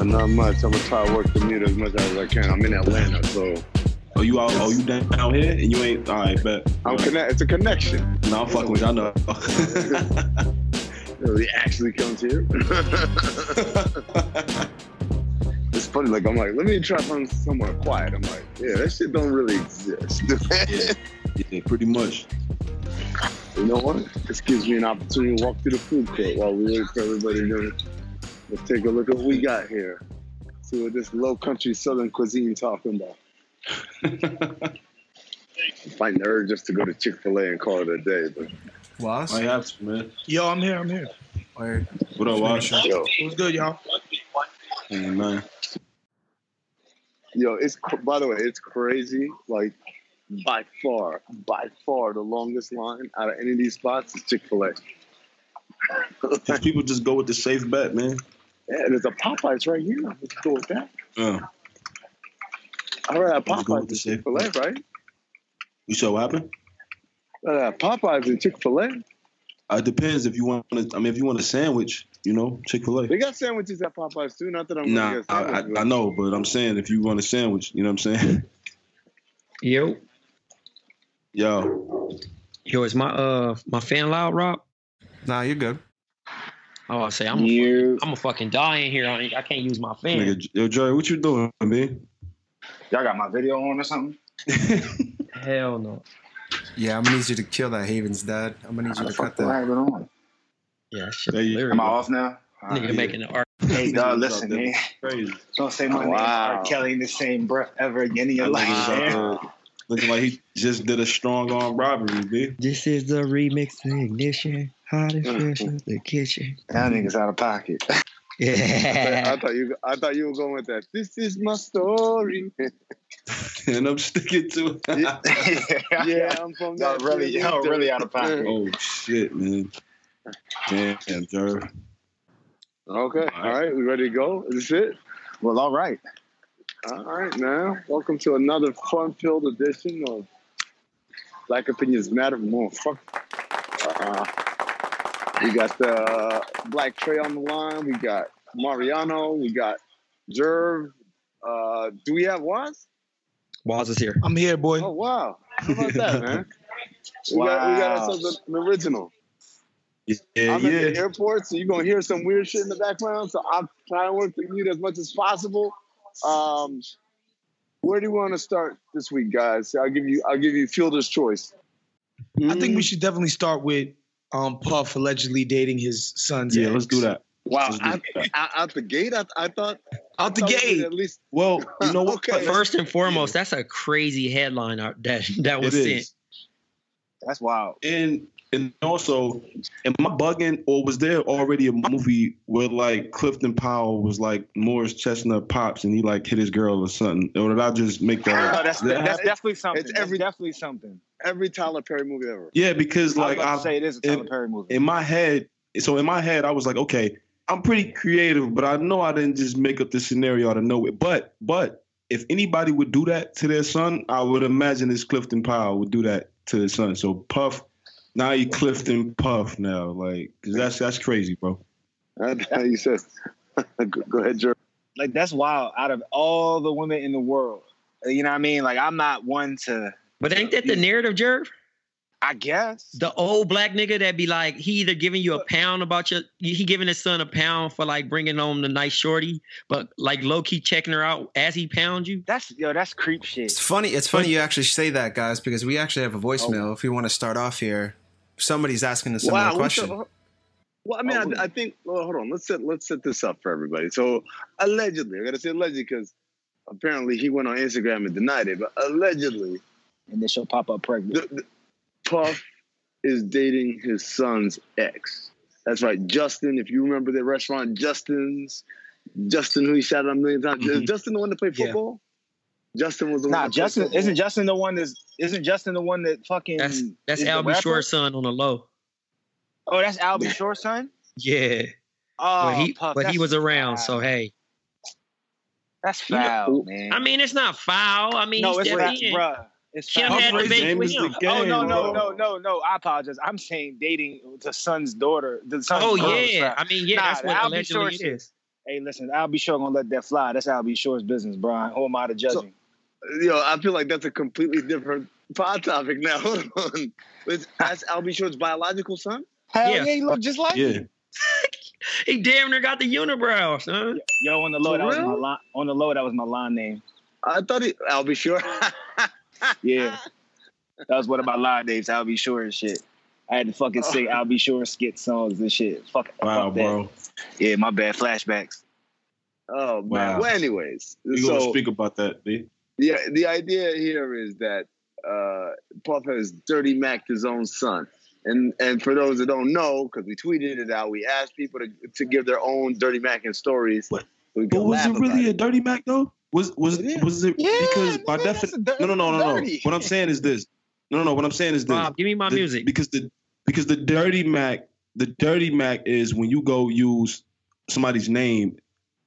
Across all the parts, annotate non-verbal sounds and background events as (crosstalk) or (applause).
Uh, not much. I'm gonna try to work the mute as much as I can. I'm in Atlanta, so Oh, you out? Oh, you down here and you ain't? All right, but I'm connect. It's a connection. No, I'm fucking with you. I know. (laughs) He actually comes here. (laughs) it's funny. Like I'm like, let me try find somewhere quiet. I'm like, yeah, that shit don't really exist. (laughs) yeah, yeah, pretty much. you know what? This gives me an opportunity to walk through the food court while we wait for everybody to. Let's take a look at what we got here. See what this low country southern cuisine talking about. Find the urge just to go to Chick Fil A and call it a day, but Was? I have to, man. Yo, I'm here. I'm here. Word. What up, Wash? yo, What's good, y'all? Ain't nothing. yo, it's by the way, it's crazy. Like by far, by far, the longest line out of any of these spots is Chick Fil A. These people just go with the safe bet, man. Yeah, there's a Popeyes right here. Let's go with that. I heard that Let's go Popeyes with the and Chick Fil A, right? you saw what happened? Uh, Popeyes and Chick Fil A. Uh, it depends if you want. To, I mean, if you want a sandwich, you know, Chick Fil A. They got sandwiches at Popeyes too. Not that I'm Nah, get I. I, I know, but I'm saying if you want a sandwich, you know what I'm saying? Yo. Yo, Yo, is my uh my fan loud, Rob? Nah, you're good. Oh, I say I'm a, You, I'm a fucking die in here. I, I can't use my fan. nigga, yo, Joey, what you doing, man? Y'all got my video on or something? (laughs) Hell no. Yeah, I'm gonna need you to kill that Haven's dad. I'm gonna need How you to cut do I that. have it on? Yeah, shit. You, am I off now? All Nigga right. making the art. Hey, dog, listen, man. Crazy. Don't say my oh, name Wow. R. Kelly in the same breath ever again in your life. man. Looking like he just did a strong arm robbery, B. This is the remix to ignition. Hot and fresh in the kitchen. That nigga's out of pocket. (laughs) Yeah. I Yeah. thought you, I thought you were going with that. This is my story. (laughs) and I'm sticking to it. yeah, (laughs) I'm from Y'all that. really, city. y'all really out of pocket. oh shit, man. Damn, Jerv. Okay, all right, we ready to go? Is this it? Well, all right. All right, now, welcome to another fun-filled edition of Black Opinions Matter. Motherfucker. Uh, we got the Black Trey on the line. We got Mariano. We got Jerv. Uh, do we have Waz? Waz is here. I'm here, boy. Oh wow! How about that, (laughs) man? We got we got ourselves an original. Yeah, I'm at the airport, so you're gonna hear some weird shit in the background. So I'm trying to work the mute as much as possible. Um, where do you want to start this week, guys? I'll give you I'll give you fielder's choice. I think we should definitely start with um Puff allegedly dating his son's Yeah, ex. let's do that. Wow, Let's do out, that. out- out the gate, I, I thought Out the thought gate. At least Well, you know what? (laughs) Okay. First and foremost, that's a crazy headline out- that that It was sent. is. That's wild. And and also, am I bugging or was there already a movie where like Clifton Powell was like Morris Chestnut pops and he like hit his girl or something? Or did I just make that? No, that's that that's happen? definitely something. It's That's every- definitely something. every Tyler Perry movie ever. yeah, because I was like about I to say it is a in- Tyler Perry movie. in my head, so in my head, I was like, okay, I'm pretty creative, but I know I didn't just make up this scenario out of nowhere. But but if anybody would do that to their son, I would imagine this Clifton Powell would do that to his son. So Puff, now you Clifton Puff now, like that's that's crazy, bro. (laughs) How you said. (laughs) go, go ahead, Jerry. like that's wild. Out of all the women in the world, you know what I mean? Like I'm not one to. But ain't that the narrative, Jerv? I guess. The old black nigga that be like, he either giving you a pound about your, he giving his son a pound for like bringing home the nice shorty, but like low key checking her out as he pound you. That's yo. That's creep shit. It's funny. It's funny you actually say that, guys, because we actually have a voicemail. Oh. If you want to start off here, somebody's asking a similar Wow, question. up? Well, I mean, Oh, I, I think. Well, hold on. Let's set let's set this up for everybody. So, allegedly, I gotta say allegedly because apparently he went on Instagram and denied it, but allegedly, And then she'll pop up pregnant. the, the, Puff is dating his son's ex. That's right, Justin. If you remember the restaurant Justin's, Justin who he shouted out a million times. Is Mhm. Justin the one that played Yeah. football? Justin was the one. Nah, Justin isn't Justin the one that's isn't Justin the one that fucking That's that's Albie rapper? Shore's son on the low. Oh, that's Al B. Sure's son. Yeah, Oh, but he Puff, but he was around, foul. so hey. that's You know- foul, man. I mean, it's not foul. I mean, no, he it's stepped foul, bruh. It's Kim foul. had Puff the raised baby game with is the him. Oh game, no no bro. no no no! I apologize. I'm saying dating the son's daughter. The son's Oh daughter's yeah, son. I mean, yeah, Nah, that's the what Albie allegedly Shore it shit. is. Hey, listen, I'll be sure gonna let that fly. That's Al B. Sure's business, Brian. Who am I to judging? Yo, I feel like that's a completely different pod topic now. Hold on. Is that's Al B. Sure's biological son? Hell Yeah. yeah, he look just like Yeah. him. (laughs) He damn near got the unibrow, son. Yo, on the low, that was my line. On the low, that was my line name. I thought he Al B. Sure. (laughs) Yeah, that was one of my line names. Al B. Sure and shit. I had to fucking sing oh. Al B. Sure skit songs and shit. Fuck, Wow, fuck that. bro. Yeah, my bad. Flashbacks. Oh man. Wow. Well, anyways, We gonna speak about that, B. the the idea here is that uh, Puff has Dirty Mac his own son, and and for those that don't know, because we tweeted it out, we asked people to to give their own Dirty Mac and stories. What? We But was it about really a dirty Mac though? Was was It is. was it Yeah, because by nigga, that's a definition? dirty- No, no, no, no, no. What I'm saying is this. No, no, no. What I'm saying is this. Bob, give me my The- music. because the because the dirty Mac, the dirty Mac is when you go use somebody's name.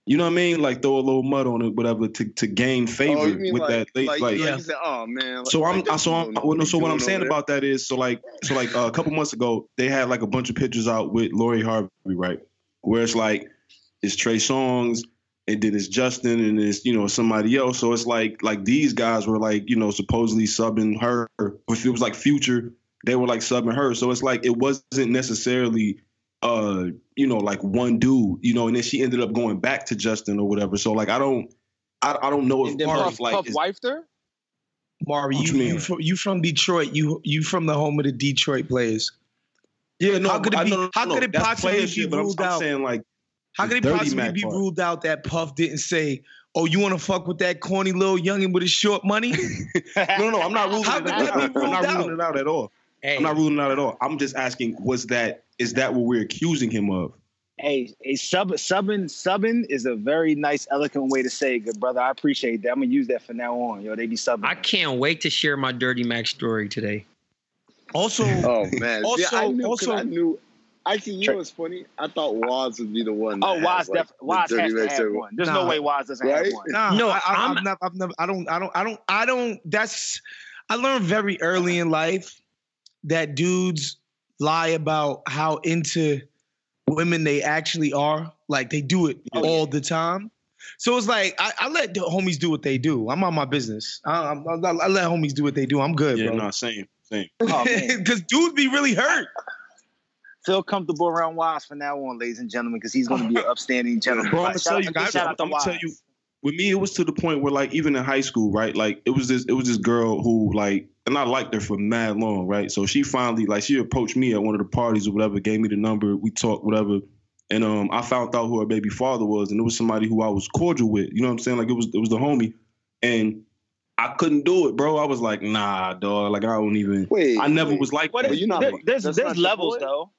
You know what I mean? Like throw a little mud on it, whatever, to, to gain favor Oh, with like, that. Like, like, like, like Yeah. said, oh man. so I'm like, so I'm dude well, no, so what I'm saying about that is so like so like uh, a couple months ago they had like a bunch of pictures out with Lori Harvey, right? Where it's like it's Trey Songz and then it's Justin and it's you know somebody else. So it's like like these guys were like you know supposedly subbing her. If it was like Future, they were like subbing her. So it's like it wasn't necessarily uh you know like one dude you know and then she ended up going back to Justin or whatever. So like I don't I, I don't know if And then Puff, Puff, like Puff is- wifed her. Mari, What you you mean? you from, you from Detroit. You you from the home of the Detroit players. Yeah, no. How could it be- no, no, how no, could it possibly be shit, but I'm- ruled I'm out? saying like How could it possibly Mac be part. ruled out that Puff didn't say, "Oh, you want to fuck with that corny little youngin with his short money"? (laughs) no, no, no. I'm not ruling How it out. I'm not ruling it out at all. Hey, I'm not ruling out at all. I'm just asking, was that is that what we're accusing him of? Hey, a sub subbing subbing is a very nice, eloquent way to say, "Good brother." I appreciate that. I'm gonna use that from now on. Yo, they be subbing. I can't wait to share my Dirty Mac story today. Also, (laughs) Oh man. Also- See, I knew, also- I knew. Actually, you know what's funny? I thought Waz would be the one. oh, that had, Waz, like, def- Waz has to have story. one. There's Nah. no way Waz doesn't Right? have one. Nah, No, I, I, I'm- I've never, I've never, I don't, I don't, I don't, I don't. That's, I learned very early in life that dudes lie about how into women they actually are. Like they do it Oh, all the time. So it's like I, I let the homies do what they do. I'm on my business. I, I, I, I let homies do what they do. I'm good, Yeah, bro. no, same, same. (laughs) Oh. Because dudes be really hurt. Feel comfortable around Waz from now on, ladies and gentlemen, because he's gonna be an upstanding gentleman. Bro, I'm gonna tell you, guys. I'm gonna tell you. With me, it was to the point where like even in high school, right? Like it was this it was this girl who like and I liked her for mad long, right? So she finally like she approached me at one of the parties or whatever, gave me the number, we talked, whatever. And um I found out who her baby father was, and it was somebody who I was cordial with. You know what I'm saying? Like it was it was the homie. And I couldn't do it, bro. I was like, nah, dog. Like I don't even Wait, I never wait. was like What that. is, you not- there- there's there's not levels though.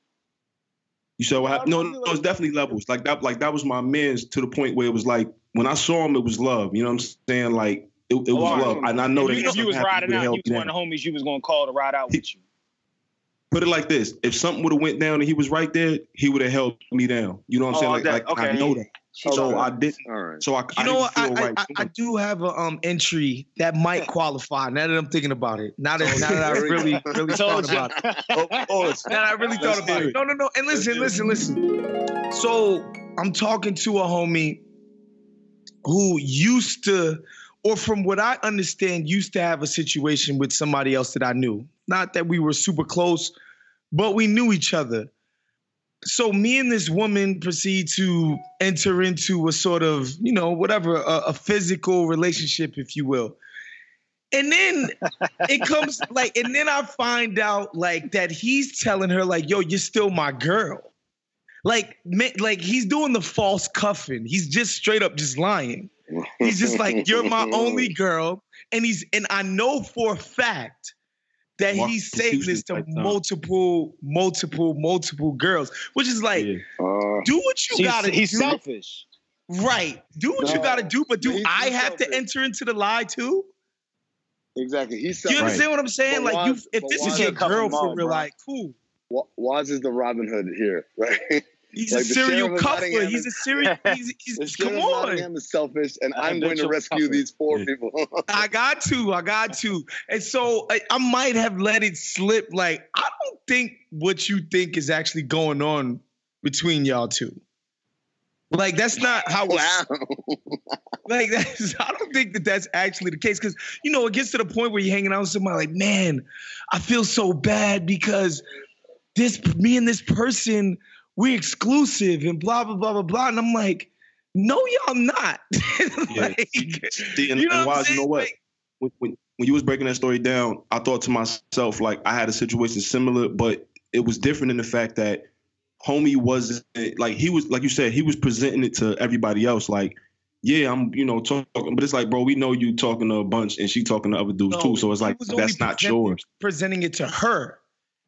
You said what happened? No, no, it's definitely levels. Like that, like that was my man's to the point where it was like when I saw him, it was love. You know what I'm saying? Like it, it was Oh, love, and I know if that you, if you was something riding happened, he out, you was one of the homies you was gonna call to ride out with you. Put it like this: if something would have went down and he was right there, he would have held me down. You know what I'm Oh, saying? Like, that- like I know that. So Okay. I didn't. All right. So I, You I know didn't what? I, feel I, right. I, I do have a um entry that might (laughs) qualify. Now that I'm thinking about it, now that now that I really really thought about it, of course. now that I really thought Let's about it. it. No, no, no. And listen, listen, listen. So I'm talking to a homie who used to, or from what I understand, used to have a situation with somebody else that I knew. Not that we were super close, but we knew each other. So me and this woman proceed to enter into a sort of, you know, whatever, a, a physical relationship, if you will. And then (laughs) it comes like, and then I find out like that he's telling her like, "Yo, you're still my girl." Like, ma- like he's doing the false cuffing. He's just straight up just lying. He's just like, "You're my (laughs) only girl," and he's and I know for a fact that Mark he's saying this to Houston multiple, multiple, multiple girls, which is like, Yeah. Uh, do what you He's, gotta he's do. selfish. Right. Do what you gotta do, but do He's I have to enter into the lie too? exactly. He's You selfish. understand what I'm saying? But like, you, if this is your can't girl them for real, bro. like, cool. Wa- Waz is the Robin Hood here, right? (laughs) He's Like a serial sheriff cuffer. He's a serial. (laughs) He's, he's, The come on. Nottingham is selfish, and A I'm going to rescue cuffer. these four Yeah. people. (laughs) I got to. I got to. And so I, I might have let it slip. Like, I don't think what you think is actually going on between y'all two. Like, that's not how wow. (laughs) Like that's I don't think that that's actually the case because you know it gets to the point where you're hanging out with somebody like, man, I feel so bad because this me and this person we're exclusive and blah blah blah blah blah, and I'm like, no, y'all not. (laughs) Like, See, and, you know and Waz, you know what? Like, when, when, when you was breaking that story down, I thought to myself like I had a situation similar, but it was different in the fact that homie wasn't like he was like you said he was presenting it to everybody else like yeah I'm you know talking but it's like bro we know you talking to a bunch and she talking to other dudes No, too so it's like that's not yours presenting it to her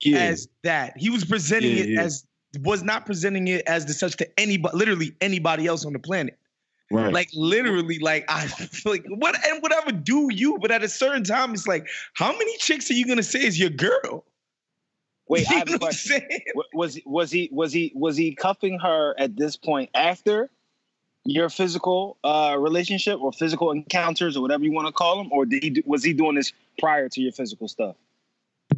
yeah as that. He was presenting Yeah, it yeah. as was not presenting it as the such to anybody, literally anybody else on the planet. right Like literally, like I feel (laughs) like what and whatever do you, but at a certain time, it's like, how many chicks are you gonna say is your girl? Wait, I (laughs) You have know a what I'm question. saying? Was was he was he was he cuffing her at this point after your physical uh, relationship or physical encounters or whatever you want to call them, or did he do, was he doing this prior to your physical stuff?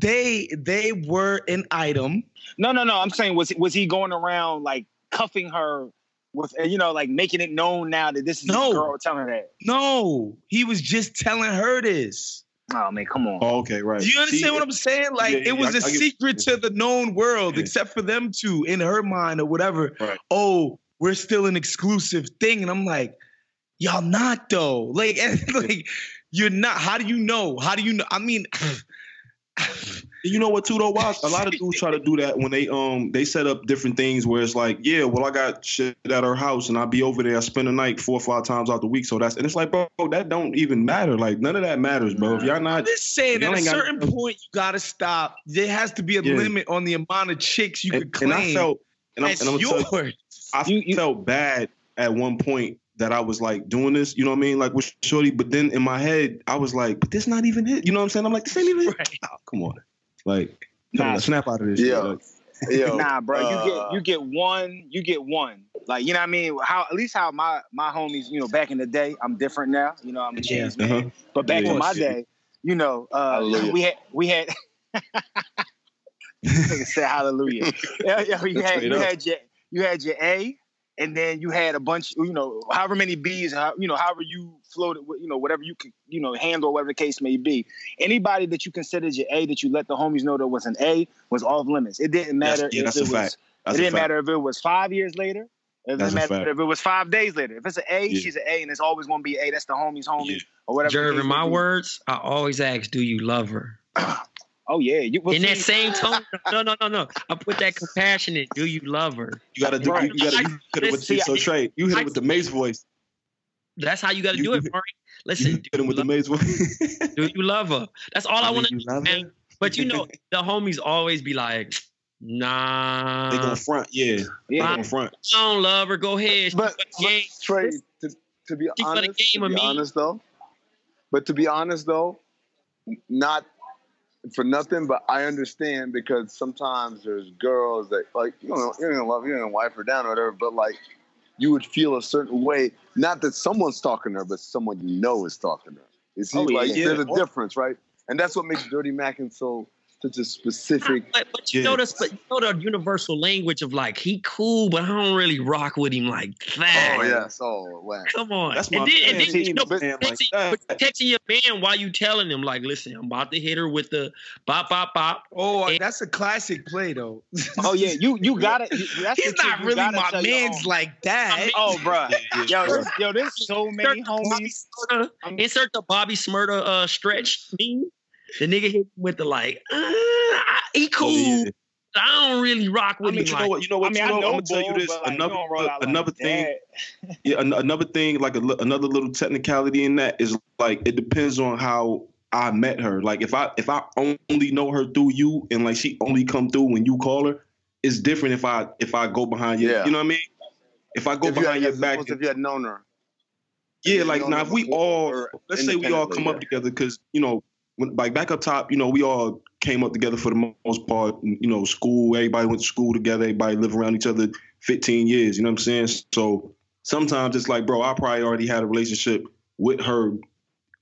They they were an item. No, no, no. I'm saying was was he going around like cuffing her with you know like making it known now that this is No. his girl telling her that? No, he was just telling her this. Oh man, come on. oh, okay right Do you understand See, what I'm saying? Like yeah, yeah, it was I- a I get- secret to the known world, Yeah. except for them two in her mind or whatever. Right. Oh, we're still an exclusive thing, and I'm like, y'all not though. Like, (laughs) like you're not. How do you know? How do you know? I mean. (sighs) You know what too though? Why a lot of dudes try to do that when they um they set up different things where it's like, yeah, well I got shit at her house and i'll be over there. I spend the night four or five times out the week. So that's and it's like, bro, that don't even matter. Like none of that matters, bro. If y'all not I'm not, just saying, at a ain't got- certain point, you gotta stop. There has to be a Yeah. limit on the amount of chicks you and, could claim and I felt, and I'm, and I'm gonna tell you. I You- you- felt bad at one point that I was like doing this. You know what I mean? Like with Shorty, but then in my head I was like, but this not even it. You know what I'm saying? I'm like, this ain't even. it. Right. Oh, come on, like. Nah. Nah, snap out of this. Yeah. shit. Like, Yo, (laughs) nah, bro, uh, you get you get one, you get one. Like you know what I mean? How at least how my my homies, you know, back in the day, I'm different now. You know, I'm a Yeah. changed man. uh-huh. But back Yeah, in my yeah. day, you know, uh, Hallelujah. we had we had (laughs) Nigga say hallelujah. (laughs) yeah, yeah, you had you up. had your you had your A, and then you had a bunch, you know, however many B's, how, you know, however you floated, you know, whatever you could, you know, handle, whatever the case may be. Anybody that you considered your A, that you let the homies know there was an A, was off limits. It didn't That's- matter yeah, if that's it a was. fact. That's it didn't fact. matter if it was five years later. It That's doesn't matter if it was five days later. If it's an A, Yeah. she's an A, and it's always gonna be A. That's the homie's homie Yeah. or whatever. the Jerv, in my words, I always ask, "Do you love her?" (clears throat) Oh yeah, you well, in that same (laughs) tone. No, no, no, no. I put that compassionate. Do you love her? You gotta do. Right. You gotta. You hit it with Listen, so Trey. You hit it with the Mace voice. That's how you got to You- do it, you- Murray. You Listen, hit him with the Mace voice. do you love her? That's all I Do want to you love man. her? But you know, (laughs) the homies always be like, nah. They gonna front. Yeah. They yeah. gonna front. I don't love her. Go ahead. She But, for the but game. Trey, to, to be She honest, game to of be me. honest though, but to be honest though, not for nothing, but I understand because sometimes there's girls that like you know you're gonna love you're gonna wipe her down or whatever, but like you would feel a certain way, not that someone's stalking her, but someone you know is stalking her. You see, Oh, like Yeah. there's a difference, right? And that's what makes Dirty Mackin so such a specific. But, but you Yeah. know this, but you know the universal language of like he cool, but I don't really rock with him like that. Oh yes, oh wow. Come on. That's and my then, and man. then you know, Man like texting, that. but texting your man while you telling him like, listen, I'm about to hit her with the bop bop bop. Oh, And- that's a classic play though. (laughs) Oh yeah, you you got it. That's He's not really my man's like that. (laughs) Oh, bro. (laughs) Yeah, yeah. Yo, there's, yo, there's so many Insert the homies. Shmurda- insert the Bobby Shmurda uh, stretch meme. The nigga hit him with the like, uh, he cool. Oh, yeah. I don't really rock with I mean, him. you like, know what? You know what? I mean, you I know, know I'm gonna tell you this. but, like, you another don't like another thing. that. (laughs) Yeah, an- another thing, like a, another little technicality in that is like it depends on how I met her. Like if I if I only know her through you and like she only come through when you call her, it's different if I if I go behind you. Yeah. You know what I mean? If I go If you, behind had, your back, if you had known her, yeah, like now if we all let's say we all come yeah. up together because you know when like back up top, you know we all came up together for the most part. You know, school, everybody went to school together, everybody lived around each other 15 years. You know what I'm saying? So sometimes it's like, bro, I probably already had a relationship with her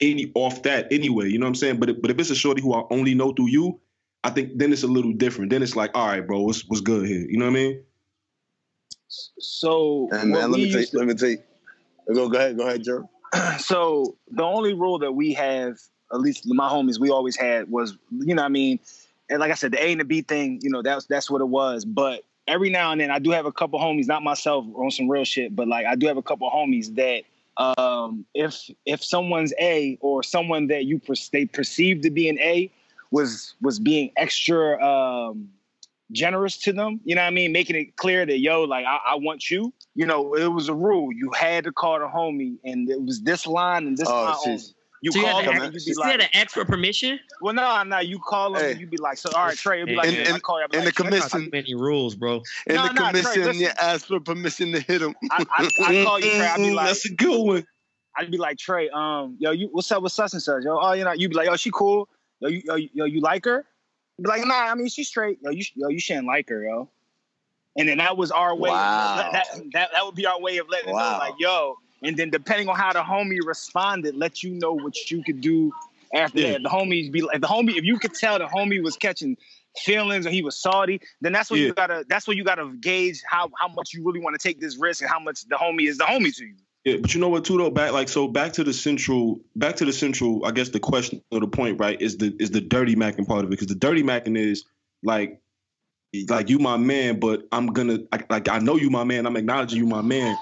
any off that anyway. You know what I'm saying? But if, but if it's a shorty who I only know through you, I think then it's a little different. Then it's like, all right, bro, what's what's good here? You know what I mean? So and man, let me tell you, used to- let me take. you. Go, go ahead, go ahead, Joe. (clears throat) so the only rule that we have, at least my homies, we always had was, you know, what I mean, and like I said, the A and the B thing, you know, that's that's what it was. But every now and then, I do have a couple homies, not myself, on some real shit, but like I do have a couple homies that, um, if if someone's A or someone that you per- they perceive to be an A was was being extra um, generous to them, you know what I mean, making it clear that yo, like I, I want you. You know, it was a rule. You had to call the homie, and it was this line and this Oh, line. She's- only. You so call had, to ask, you be you had like, to ask for permission. well, no, no, you call him Hey. and you be like, so all right, Trey, you'll be like, In- yeah, I call you. I'll be in like, the commission- Too many rules, bro. In No, the no, Trey, commission, you ask for permission to hit him. I, I, I call you, Trey. I'll be (laughs) like, that's a good one. I'd be like, Trey, um, yo, you, what's up with such and such? Yo, oh, you know, you be like, yo, she cool. Yo, you, yo, yo, you like her? Be like, nah, I mean, she's straight. Yo, you, yo, you shouldn't like her, yo. And then that was our way. Wow. Of, that, that that would be our way of letting them know, like, yo. And then depending on how the homie responded, let you know what you could do after Yeah. that. The homies be like, the homie, if you could tell the homie was catching feelings or he was salty, then that's what Yeah. you gotta. That's what you gotta gauge how how much you really want to take this risk and how much the homie is the homie to you. Yeah, but you know what too though? Back like so back to the central back to the central, I guess the question or the point, right, is the is the dirty macking part of it. Because the dirty macking is like like you my man, but I'm gonna I, like I know you my man, I'm acknowledging you my man,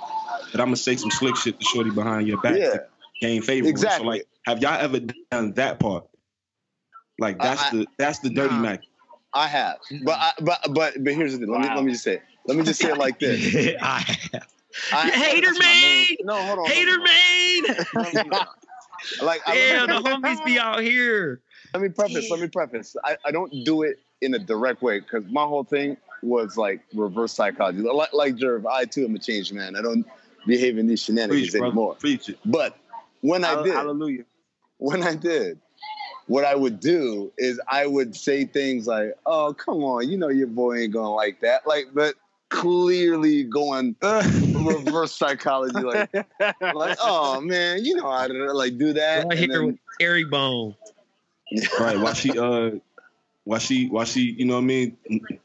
but I'm gonna say some slick shit to Shorty behind your back Yeah. to gain favor. Exactly. So like have y'all ever done that part? Like that's I- the that's the dirty Nah. mac. I have, but I, but but but here's the thing. Let me let me just say. It. Let me just say it like this. (laughs) I, I, Hater that's man! No, hold on. Hater hold man. (laughs) Like yeah, the homies be out here. let me preface. Let me preface. I, I don't do it in a direct way because my whole thing was like reverse psychology. Like like Jerv, I too am a changed man. I don't behave in these shenanigans Preach, anymore. Preach it. But when I did, Hallelujah. when I did, what I would do is I would say things like, "Oh, come on, you know your boy ain't gonna like that," like, but clearly going (laughs) reverse psychology, like, like, (laughs) "Oh man, you know how to like do that." Right and here then- with Terry Bone. (laughs) Right. While she uh while she Why she, you know what I mean,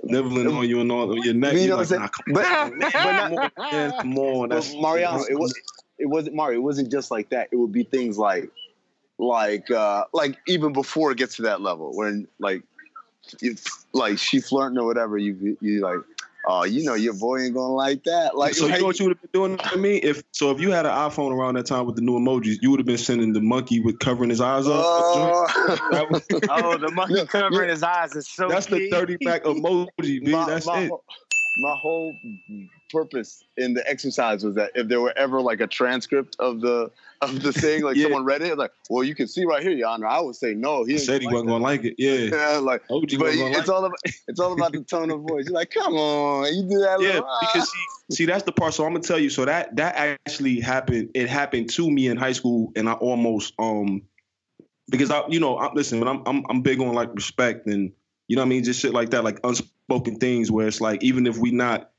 nibbling on you and all on your neck. You you know like, what I'm nah, saying? But, on, but come not, on, come on. That's Mariano, it was it wasn't Mario. It wasn't just like that. It would be things like, like, uh like even before it gets to that level, when like, if like she flirting or whatever, you you like, Oh, you know your boy ain't gonna like that. Like, so you know what you would have been doing to me if so if you had an iPhone around that time with the new emojis, you would have been sending the monkey with covering his eyes up. Oh. Was- (laughs) Oh, the monkey (laughs) covering yeah. his eyes is so. that's the thirty back emoji, B. my, That's my, it. My whole purpose in the exercise was that if there were ever like a transcript of the of the thing, like (laughs) Yeah. someone read it, like, well, you can see right here, Your Honor. I would say no. He He said he like wasn't that. gonna like it. Yeah. (laughs) Yeah, like, but it's like all about it's all about the tone of voice. You're like, come on, you do that. Yeah, little, ah. because see, see, that's the part. So I'm gonna tell you. So that that actually happened. It happened to me in high school, and I almost um because I, you know, I, listen, I'm I'm I'm big on like respect and you know what I mean, just shit like that, like unspoken things where it's like even if we not,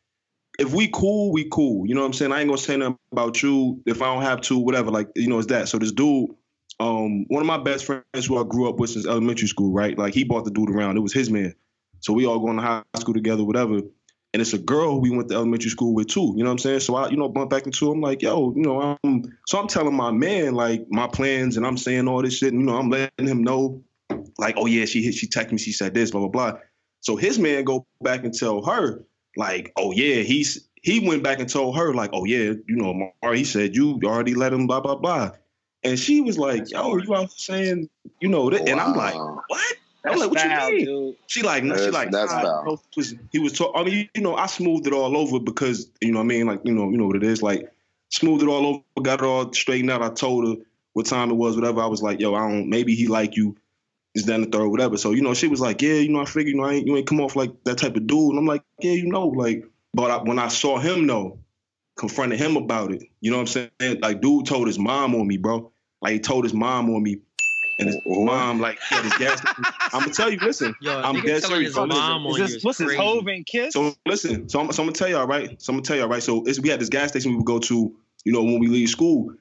if we cool, we cool. You know what I'm saying? I ain't gonna say nothing about you if I don't have to, whatever. Like you know, it's that. So this dude. Um, one of my best friends who I grew up with since elementary school, right? Like he brought the dude around. It was his man. So we all going to high school together, whatever and it's a girl we went to elementary school with too. You know what I'm saying? So I, you know, bump back into. I'm like, yo, you know, I'm. So I'm telling my man like my plans, and I'm saying all this shit. And, you know, I'm letting him know, like, oh yeah, she hit, she texted me, she said this, blah blah blah. So his man go back and tell her, like, oh yeah, he's he went back and told her, like, oh yeah, you know, Mar, he said you already let him, blah blah blah. And she was like, yo, are you out saying, you know, that? And I'm like, what? That's I'm like, what foul, you mean? dude. She like, no, she That's- like, that's nah, foul. he was, he was talk- I mean, you know, I smoothed it all over because, you know what I mean? Like, you know, you know what it is. Like, smoothed it all over, got it all straightened out. I told her what time it was, whatever. I was like, yo, I don't, maybe he like you. Is down the third, or whatever. So, you know, she was like, yeah, you know, I figured, you know, I ain't, you ain't come off like that type of dude. And I'm like, yeah, you know, like, but I, when I saw him, though, confronted him about it, you know what I'm saying? Like, dude told his mom on me, bro. Like, he told his mom on me. And his What? mom, like, he had his gas. (laughs) I'm gonna tell you, listen, Yo, I'm nigga dead telling serious, his bro. Listen, mom on Is you this, is what's his crazy. Hove and Kiss? So listen, so I'm, so I'm gonna tell y'all, right? So I'm gonna tell y'all, right? So it's, we had this gas station we would go to, you know, when we leave school.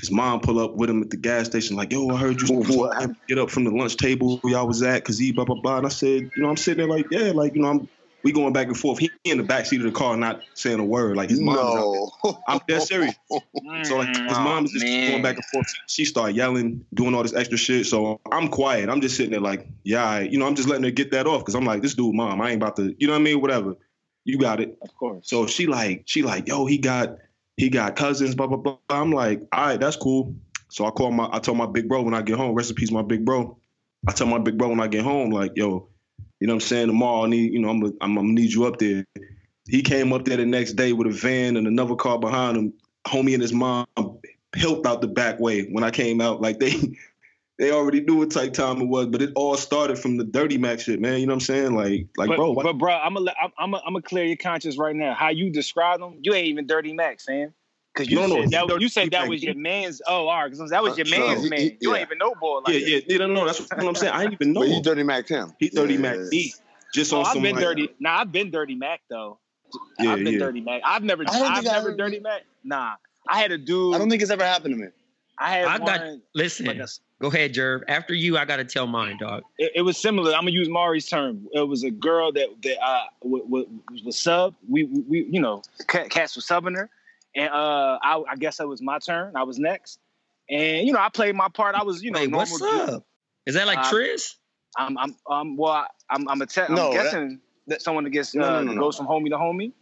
His mom pull up with him at the gas station, like, yo, I heard you What? get up from the lunch table where y'all was at, cause he blah blah blah. And I said, you know, I'm sitting there like, yeah, like, you know, I'm we going back and forth. He in the back seat of the car, not saying a word. Like his mom. no. I'm dead serious. (laughs) So like his mm, mom is oh, just going back and forth. She started yelling, doing all this extra shit. So I'm quiet. I'm just sitting there like, yeah, all right. you know, I'm just letting her get that off because I'm like, this dude, mom, I ain't about to, you know what I mean? Whatever. You got it. Of course. So she like, she like, yo, he got, he got cousins, blah blah blah. I'm like, all right, that's cool. So I call my, I told my big bro when I get home, recipes my big bro. I tell my big bro when I get home, like, yo, you know what I'm saying? Tomorrow I need, you know, I'm gonna, I'm gonna need you up there. He came up there the next day with a van and another car behind him. Homie and his mom helped out the back way when I came out. Like they they already knew what type time it was, but it all started from the dirty Mac shit, man. You know what I'm saying? Like, like, but, bro, why- but bro, I'm gonna I'm I'm gonna clear your conscience right now. How you describe them, you ain't even Dirty Mac, fam. Because you No, no, said he's that you said that was your man's. Oh, all right, because that was your Uh, no, man's he- man. he- you yeah. ain't even know boy like yeah, that. yeah, yeah, no, no, that's what I'm saying. I didn't even know. But he dirty Mac him. He dirty Yeah. Mac me. Just Oh, on I've some been like, dirty. Nah, I've been Dirty Mac though. Yeah, I've been yeah. Dirty Mac. I've never. I don't I've think I never ever- Dirty Mac. Nah, I had a dude. I don't think it's ever happened to me. I had I got listen. like a- Go ahead, Jerv. After you, I gotta tell mine, dog. it, it was similar. I'm gonna use Mari's term. It was a girl that that uh w- w- was sub. We, we we you know Ca- cats was subbing her, and uh I, I guess it was my turn. I was next, and you know I played my part. I was you know Wait, normal. what's dude. up? Is that like Uh, Tris? I'm I'm um well I, I'm I'm, a te- I'm No, that- guessing that- someone that gets uh, No, no, no, goes from homie to homie.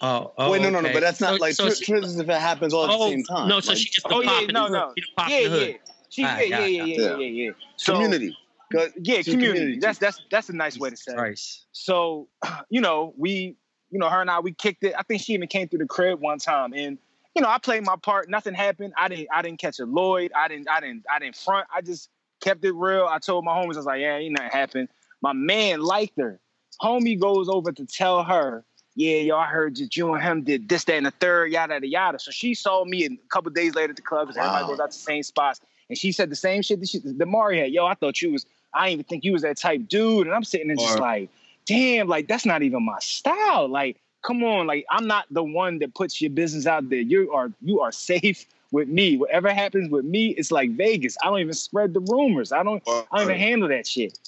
Oh, oh Wait, no, no, no. But that's not So- like so Tr- she- Tris is if it happens all at oh, the same time. No, so Like, she just Oh, the yeah, no, no. hood. She the pop Yeah, yeah. Hood. She, ah, yeah, yeah, yeah, yeah, Yeah. yeah, yeah. So, community. 'Cause Yeah, community. community. That's that's that's a nice way to say. it. Christ. So, (clears throat) you know, we, you know, her and I, we kicked it. I think she even came through the crib one time, and you know, I played my part. Nothing happened. I didn't, I didn't catch a Lloyd. I didn't, I didn't, I didn't front. I just kept it real. I told my homies, I was like, yeah, ain't nothing happened. My man liked her. Homie goes over to tell her, yeah, yo, I heard that you and him did this, that, and the third, yada, yada, yada. So she saw me a couple days later at the club because everybody goes out to the same spots. And she said the same shit that, she, Mari had. Yo, I thought you was, I didn't even think you was that type dude. And I'm sitting there just Or- like, damn, like that's not even my style. Like, come on, like I'm not the one that puts your business out there. You are you are safe with me. Whatever happens with me, it's like Vegas. I don't even spread the rumors. I don't I don't even handle that shit.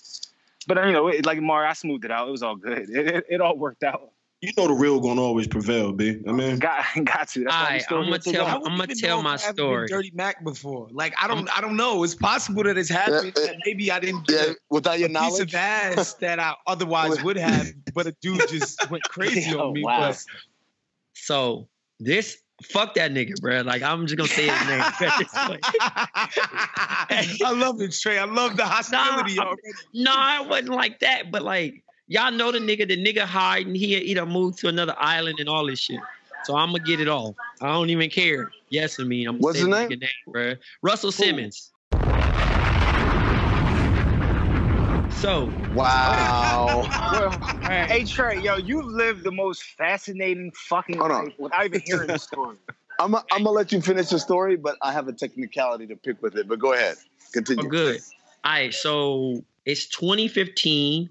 But you know, it, like Mari, I smoothed it out. It was all good. (laughs) It, it, it all worked out. You know the real gonna always prevail, b. I mean, got (laughs) got to. That's why Alright, still I'm here gonna tell- I I'm gonna tell my if I haven't been story. Dirty Mac before. Like I don't, I don't know. It's possible that it's happened. Uh, uh, that maybe I didn't Yeah, get without a your piece knowledge. of (laughs) ass that I otherwise would have, (laughs) but a dude just went crazy Yo, on me. wow. But So this fuck that nigga, bro. Like I'm just gonna say his name at this point. I love it, Trey. I love the hostility Nah, already. No, it wasn't like that. But like y'all know the nigga, the nigga hiding. He he done moved to another island and all this shit. So I'm gonna get it off. I don't even care. Yes, I mean I'm gonna What's say his the name? nigga name, bro. Russell Simmons. So Wow. (laughs) Well, hey Trey, yo, you've lived the most fascinating fucking Hold on. life without even hearing the story. I'm I'm gonna let you finish the story, but I have a technicality to pick with it. But go ahead, oh, continue. Oh, good. All right, so it's 2015.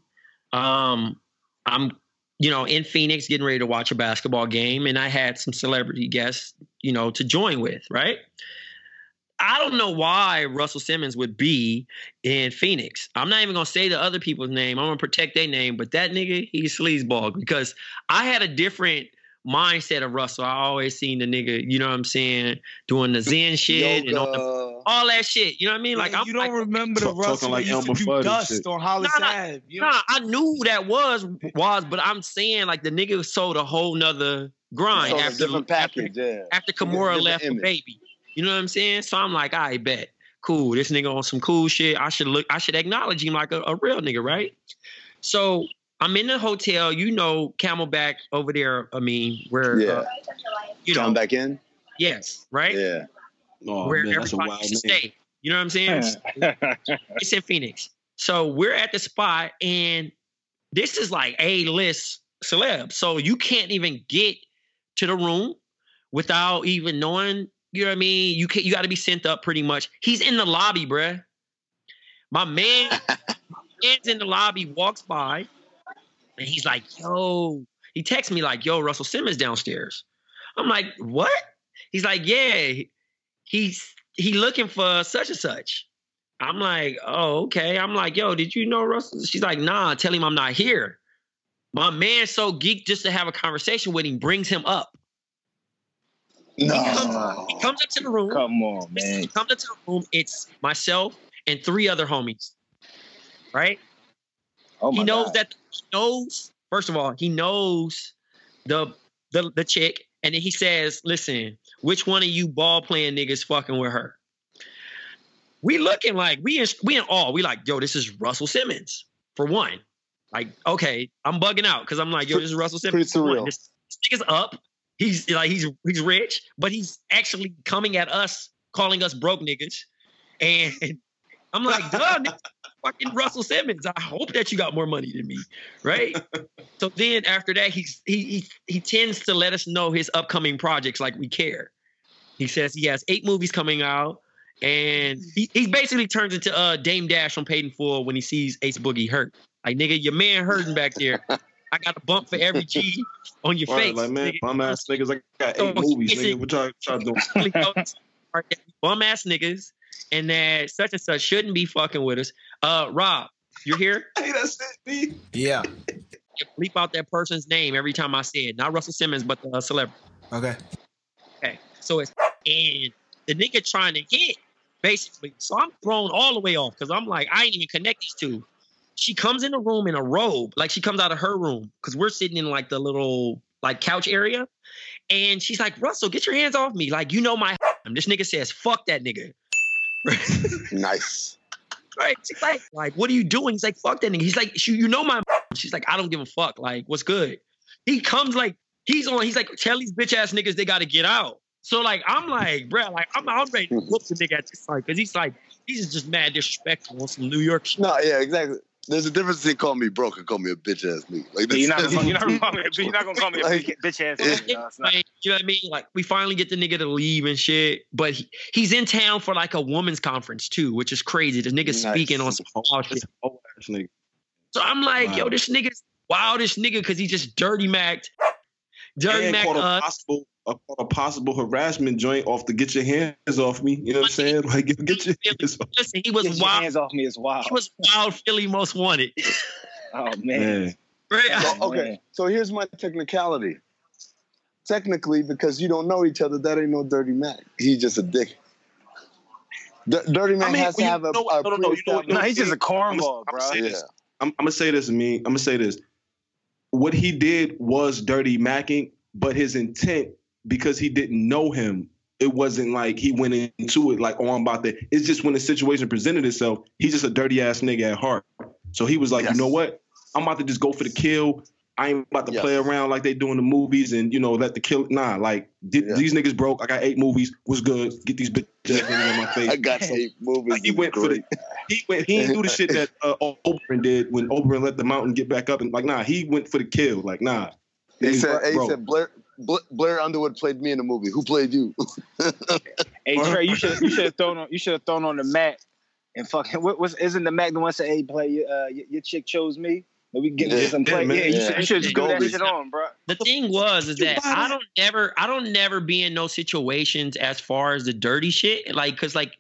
Um, I'm, you know, in Phoenix getting ready to watch a basketball game, and I had some celebrity guests, you know, to join with, right? I don't know why Russell Simmons would be in Phoenix. I'm not even gonna say the other people's name. I'm gonna protect their name, but that nigga, he's sleazeball because I had a different mindset of Russell. I always seen the nigga, you know what I'm saying, doing the Zen shit and all, the, all that shit. You know what I mean? Like Like I'm you don't like, remember the Russell like that used Elmer to do Fudd dust shit. on Hollis Nah, nah, Ave. You know? Nah, I knew who that was was, but I'm saying like the nigga sold a whole nother grind Sold a after different after, package. Yeah. after Kimura left image. for baby. You know what I'm saying? So I'm like, I bet. Cool. This nigga on some cool shit. I should look, I should acknowledge him like a, a real nigga, right? So I'm in the hotel, you know, Camelback over there. I mean, where Yeah. uh, you know, Come back in. yes, right? Yeah. oh where man, that's a everybody wild name. stay. You know what I'm saying? (laughs) it's in Phoenix. So we're at the spot, and this is like a list celeb. So you can't even get to the room without even knowing. You know what I mean? You can, you got to be sent up pretty much. He's in the lobby, bruh. My man, (laughs) my man's in the lobby, walks by, and he's like, "Yo." He texts me like, "Yo, Russell Simmons downstairs." I'm like, "What?" He's like, "Yeah." He's he looking for such and such. I'm like, oh, okay. I'm like, yo, did you know Russell? She's like, nah, tell him I'm not here. My man so geeked just to have a conversation with him brings him up. No. He comes up to the room. Come on, man. He comes into the room. It's myself and three other homies. Right? Oh he knows God. that he knows, first of all, he knows the the the chick, and then he says, listen, which one of you ball playing niggas fucking with her? We looking like we in we in awe. We like, yo, this is Russell Simmons for one. Like, okay, I'm bugging out because I'm like, yo, this is Russell Simmons. Pretty for one. surreal. This, this nigga's up. He's like, he's he's rich, but he's actually coming at us, calling us broke niggas. And (laughs) I'm like, duh, fucking Russell Simmons. I hope that you got more money than me, right? (laughs) so then after that, he's he, he he tends to let us know his upcoming projects like we care. He says he has eight movies coming out, and he, he basically turns into uh Dame Dash on Paid in Full when he sees Ace Boogie hurt. Like nigga, your man hurting back there. I got a bump for every G on your Right, face. like man, nigga. bum ass niggas. I got So eight movies, nigga. What y'all, y'all doing? (laughs) really notice are that we bum ass niggas and that such and such shouldn't be fucking with us. Uh, Rob, you're here. (laughs) Hey, that's it, B. Yeah. Leap out that person's name every time I say it. Not Russell Simmons, but the celebrity. Okay. Okay, so it's and the nigga trying to hit basically. So I'm thrown all the way off because I'm like, I ain't even connect these two. She comes in the room in a robe, like she comes out of her room because we're sitting in like the little like couch area, and she's like, Russell, get your hands off me, like you know my. (laughs) This nigga says, fuck that nigga. (laughs) Nice. Right? She's like, like, what are you doing? He's like, fuck that nigga. He's like, "She- you know my. She's like, I don't give a fuck. Like, what's good? He comes like, he's on. He's like, tell these bitch ass niggas they got to get out. So like, I'm like, bro, like, I'm, I'm ready to whoop the nigga at this time because he's like, he's just mad disrespectful on some New York shit. No, yeah, exactly. There's a difference between calling me broke and calling me a bitch ass nigga. Like You're not, this- gonna, you're, not gonna call me, (laughs) you're not gonna call me a Like- bitch, bitch ass. Yeah. nigga, no, it's. Like, you know what I mean? Like, we finally get the nigga to leave and shit, but he, he's in town for like a woman's conference too, which is crazy. This nigga's Nice. speaking on some wild shit. That's a whole ass nigga. So I'm like, yo, this nigga's wildest nigga because he just dirty macked. Dirty and Mac caught a possible a, a possible harassment joint off to get your hands off me. You know what I'm saying? Like get, get your hands off. Listen, he was Get your wild. hands off me is wild. He was wild Philly most wanted. (laughs) oh man. Man. Right. So, okay, so here's my technicality. Technically, because you don't know each other, that ain't no dirty Mac. He's just a dick. D- dirty Mac I mean, has to have a, know- a no, no, no, you know- No, he's just a I'm cornball, gonna bro. say Yeah. I'm, I'm gonna say this. Me, I'm gonna say this. What he did was dirty macking, but his intent, because he didn't know him, it wasn't like he went into it like, oh, I'm about to. It's just when the situation presented itself, he's just a dirty ass nigga at heart. So he was like, Yes. you know what? I'm about to just go for the kill. I ain't about to Yes. play around like they do in the movies and you know let the kill. Nah, like th- Yeah. these niggas broke. I got eight movies. Was good. Get these bitches (laughs) in my face. I got eight movies. Like he went for the he went he didn't do the shit that uh, Oberyn did when Oberyn let the mountain get back up and like nah he went for the kill like nah. He said, broke. he said Blair, Bla- Blair Underwood played me in the movie. Who played you? (laughs) Hey Trey, you should you should have thrown on you should have thrown on the mat and fucking what was isn't the Mac the one say hey play uh your, your chick chose me? That we can get Yeah. some play. Yeah, man. Yeah, you should you should just go that shit on, bro. The thing was is that I don't never I don't never be in no situations as far as the dirty shit. Like, cause like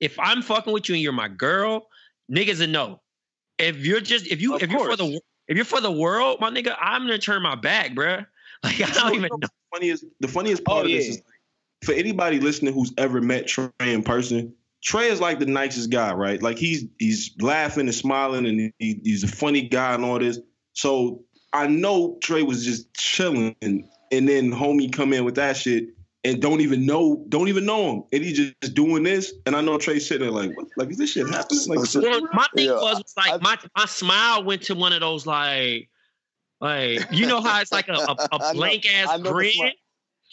if I'm fucking with you and you're my girl, niggas a no. If you're just if you Of if you're for the if you're for the world, my nigga, I'm gonna turn my back, bruh. Like I don't even know. The funniest the funniest Oh, part of this yeah. is for anybody listening who's ever met Trey in person. Trey is like the nicest guy, right? Like he's he's laughing and smiling and he, he's a funny guy and all this. So I know Trey was just chilling and, and then homie come in with that shit and don't even know don't even know him and he just doing this and I know Trey sitting there like what? like is this shit happening like Well, my thing Yeah, was, was like I- my my smile went to one of those like like you know how it's like a (laughs) know- blank I ass know grin.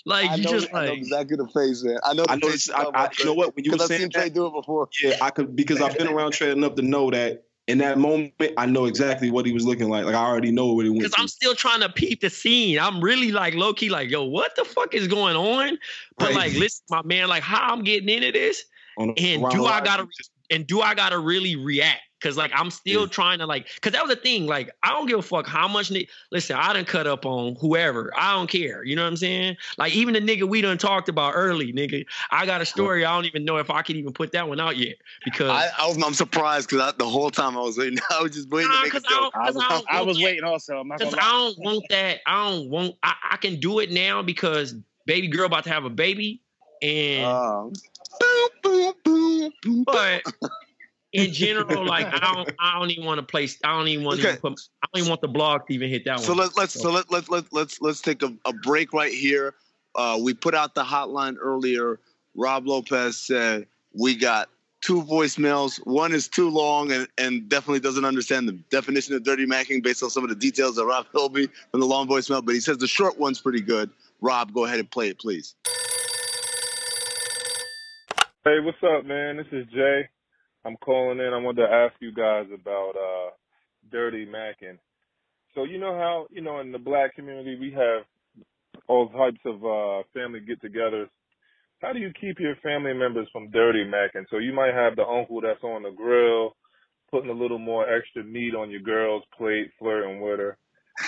Like I you know, just I know like exactly the face, man. I know the I know face. this, I, I, you know what when you were Because I've saying seen Trey do it before. Yeah, I could because I've been around Trey enough to know that in that moment I know exactly what he was looking like. Like I already know what he went because I'm still trying to peep the scene. I'm really like low key, like, yo, what the fuck is going on? But Right. like, listen, my man, like, how I'm getting into this, and do I gotta- just- and do I gotta really react? Cause like I'm still Yeah. trying to like, cause that was the thing. Like I don't give a fuck how much. Ni- Listen, I done cut up on whoever. I don't care. You know what I'm saying? Like even the nigga we done talked about early, nigga. I got a story. I don't even know if I can even put that one out yet because I, I was, I'm surprised because the whole time I was waiting, (laughs) I was just waiting Nah, to make a 'cause I joke. don't- I 'cause was, I I was waiting also. I'm not Because I don't want that. I don't want. I, I can do it now because baby girl about to have a baby, and Um, boom, boom, boom, boom. but in general, like I don't. I don't even want to place. I don't even want to Okay. even put. I don't even want the blog to even hit that So one. let's let's so let let let let's let's take a, a break right here. Uh, we put out the hotline earlier. Rob Lopez said we got two voicemails. One is too long and, and definitely doesn't understand the definition of dirty macking based on some of the details that Rob (laughs) told me from the long voicemail. But he says the short one's pretty good. Rob, go ahead and play it, please. Hey, what's up, man? This is Jay. I'm calling in. I wanted to ask you guys about uh dirty macking. So you know how you know in the black community we have all types of uh family get-togethers. How do you keep your family members from dirty macking? So you might have the uncle that's on the grill, putting a little more extra meat on your girl's plate, flirting with her.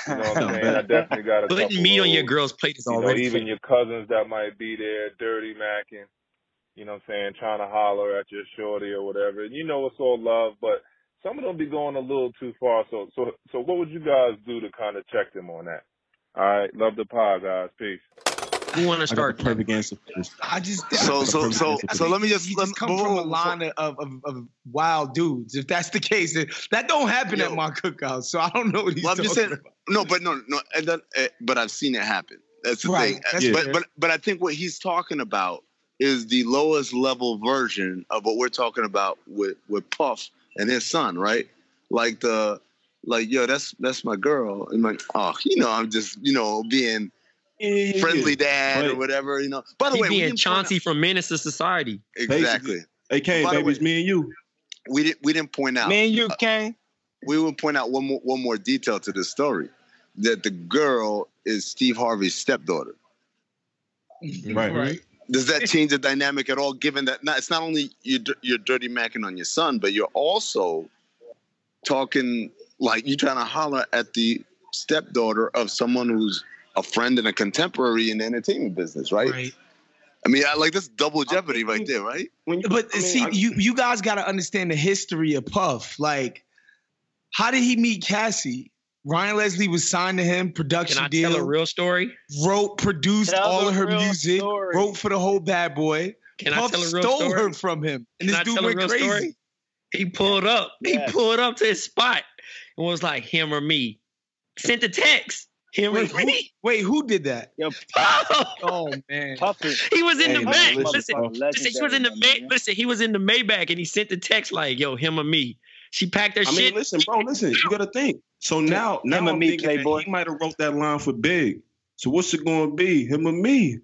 You know what I'm (laughs) saying? I definitely got a Putting meat on your girl's plate is You know, even your cousins that might be there, dirty macking, you know what I'm saying, trying to holler at your shorty or whatever. And you know it's all love, but some of them be going a little too far. So so so what would you guys do to kind of check them on that? All right, love the pod, guys. Peace. Who want to start? the perfect answer. I just So so so so let me just you let just me- come from a before- line of, of, of wild dudes. If that's the case, then that don't happen Yo. at my cookout. So I don't know what he's Well, I'm talking just saying- about. No, but no, no. And then, uh, but I've seen it happen. That's the Right, thing. that's but but but I think what he's talking about is the lowest level version of what we're talking about with with Puff and his son, right? Like the like, yo, that's that's my girl, and like, oh, you know, I'm just you know being friendly dad or whatever, you know. By the He way, being Chauncey from Menace to Society. out- exactly. Hey, Kane, By the baby, way- it's me and you. We didn't we didn't point out. me and you can. Uh, we would point out one more one more detail to this story that the girl is Steve Harvey's stepdaughter. Right. Right. Does that change the dynamic at all? Given that not, it's not only you're, you're dirty macking on your son, but you're also talking like you're trying to holler at the stepdaughter of someone who's a friend and a contemporary in the entertainment business, right? Right. I mean, I like this double jeopardy right there, right? When you, But I mean, see, I- you you guys got to understand the history of Puff. Like, how did he meet Cassie? Ryan Leslie was signed to him, production Can I deal. tell a real story? wrote, produced Tell all of her music, story. wrote for the whole Bad Boy. Can I tell a real stole story? her from him, and Can this I dude tell a went real crazy. story? He pulled up. Yeah. He pulled up to his spot and was like, him or me. Sent a text. Him Wait, or who, me. wait, who did that? Yo, oh! Puff. Oh man, Puff is he was in Hey, the man, back. listen, Listen, he was in the legendary, May- man. listen, he was in the Maybach and he sent the text like, yo, him or me. She packed her shit. I mean, shit. listen, bro, listen. You got to think. So now, now Him and I'm me, thinking that he might have wrote that line for Big. So what's it going to be? Him or me?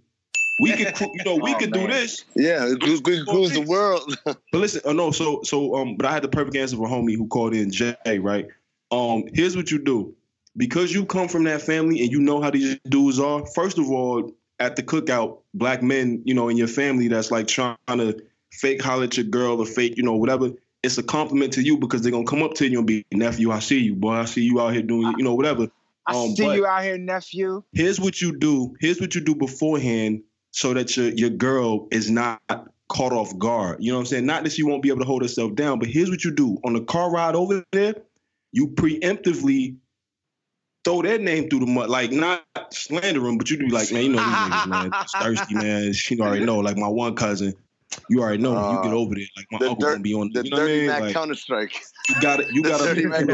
We could, you know, (laughs) we Oh, could do this. Yeah, it goes good cruise the world. (laughs) But listen, oh no, so so um, but I had the perfect answer for homie who called in Jay, right? Um, here's what you do. Because you come from that family and you know how these dudes are, first of all, at the cookout, black men, you know, in your family that's like trying to fake holler at your girl or fake, you know, whatever, it's a compliment to you because they're gonna come up to you and be, nephew, I see you, boy, I see you out here doing, you know, whatever. I Um, see you out here, nephew. here's what you do. Here's what you do beforehand so that your your girl is not caught off guard. You know what I'm saying? Not that she won't be able to hold herself down, but here's what you do. On the car ride over there, you preemptively throw their name through the mud. Like not slander them, but you do like, man, you know these niggas, man. (laughs) Thirsty, man. She already know. Like my one cousin. You already know when you get Uh, over there. Like my the uncle dirt- gonna be on The you know what I Dirty mean? Mac Like, Counter Strike. you got to you got to be Mac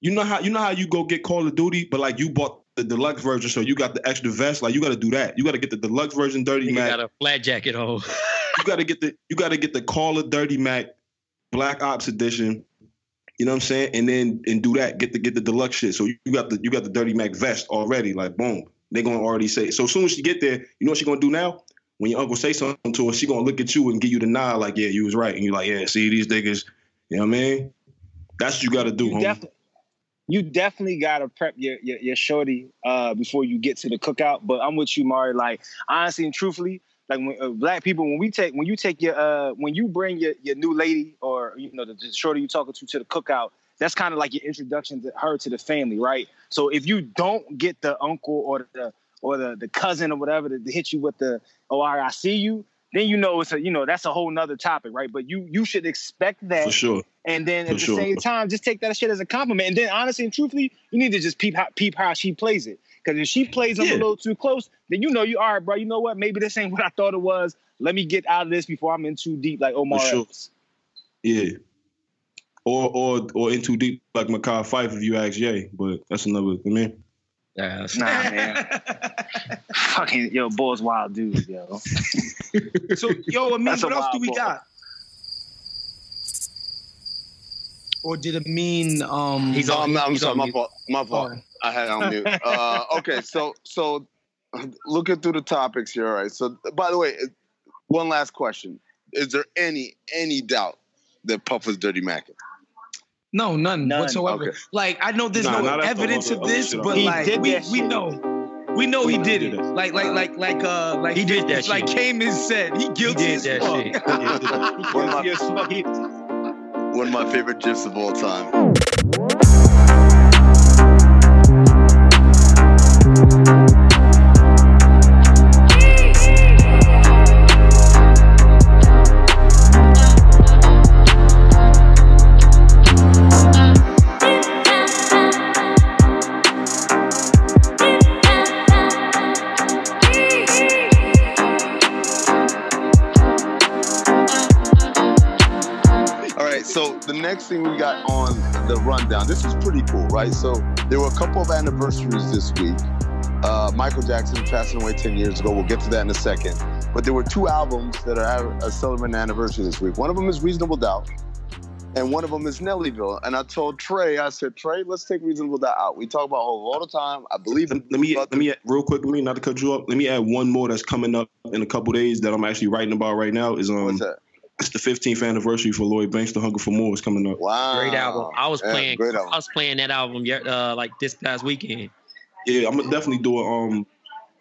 You know how you know how you go get Call of Duty, but like you bought the deluxe version, so you got the extra vest. Like you got to do that. You got to get the deluxe version, Dirty Nigga Mac. You got a flat jacket on. (laughs) you got to get the you got to get the Call of Dirty Mac Black Ops edition. You know what I'm saying? And then and do that. Get the get the deluxe shit. So you got the you got the Dirty Mac vest already. Like boom, they gonna already say. So as soon as she get there, you know what she gonna do now? When your uncle say something to her, she gonna look at you and give you the nod, like yeah, you was right, and you're like yeah, see these niggas. You know what I mean? That's what you got to do, You, homie. definitely, you definitely gotta prep your, your your shorty uh, before you get to the cookout. But I'm with you, Mari. Like honestly and truthfully, like when uh, black people, when we take when you take your uh, when you bring your, your new lady or you know the, the shorty you talking to to the cookout, that's kind of like your introduction to her to the family, right? So if you don't get the uncle or the or the, the cousin or whatever to, to hit you with the oh all right, I see you, then you know it's a you know that's a whole nother topic, right? But you you should expect that For sure. and then For at the sure. same time, just take that shit as a compliment. And then honestly and truthfully, you need to just peep how, peep how she plays it. Because if she plays them Yeah. a little too close, then you know you all right, bro. You know what? Maybe this ain't what I thought it was. Let me get out of this before I'm in too deep, like Omar. For sure. Yeah. Or or or in too deep like Mekhi Phifer if you ask Jay, but that's another I mean. Yeah, Nah, man. (laughs) Fucking yo, boys, wild dudes, yo. So, yo, Amin, That's what else do we boy. got? Or did it mean um He's on- I'm, I'm he's sorry, on my mute. fault. My fault. Oh. I had on mute. (laughs) Uh, okay, so so looking through the topics here, all right. So by the way, one last question: Is there any any doubt that Puff was Dirty Mac? No, none, None. whatsoever. Okay. Like I know there's Nah, no evidence of this, but He like we, we know. We know he He did did it. that. Like like like like uh like He did that like shit. Cayman said, he He guilty did as that fuck. shit. (laughs) One of my Yes, fuck it. one of my favorite gifs of all time. Next thing we got on the rundown, this is pretty cool, right? So there were a couple of anniversaries this week. Uh, Michael Jackson passing away 10 years ago. We'll get to that in a second. But there were two albums that are a celebrating anniversary this week. One of them is Reasonable Doubt, and one of them is Nellyville. And I told Trey, I said, Trey, let's take Reasonable Doubt out. We talk about Hov all the time. I believe Let, let me let me add, real quick, let me not to cut you up. Let me add one more that's coming up in a couple days that I'm actually writing about right now. Is um What's that? It's the 15th anniversary for Lloyd Banks. The Hunger for More is coming up. Wow. Great album. I was Yeah, playing. great album. I was playing that album uh, like this past weekend. Yeah, I'm gonna definitely do it. Um,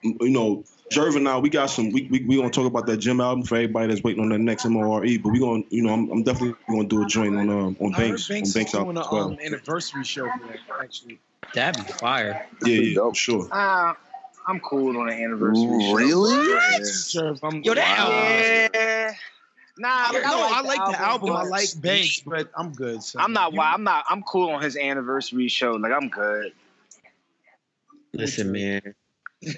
you know, Jervin now we got some. We we we gonna talk about that Jim album for everybody that's waiting on the next MORE. But we gonna, you know, I'm, I'm definitely gonna do a joint on um on Banks, Banks on Banks is doing album an as well. um, anniversary show for that, actually. That'd be fire. yeah, yeah, dope. sure. Ah, I'm cool on an anniversary. show. Really? Yeah. Sure, if I'm, Yo, that Yeah. Nah, like, no, I like the album. I like Banks, but I'm good. son. I'm not. You- Why I'm not. I'm cool on his anniversary show. Like I'm good. Listen, man. (laughs)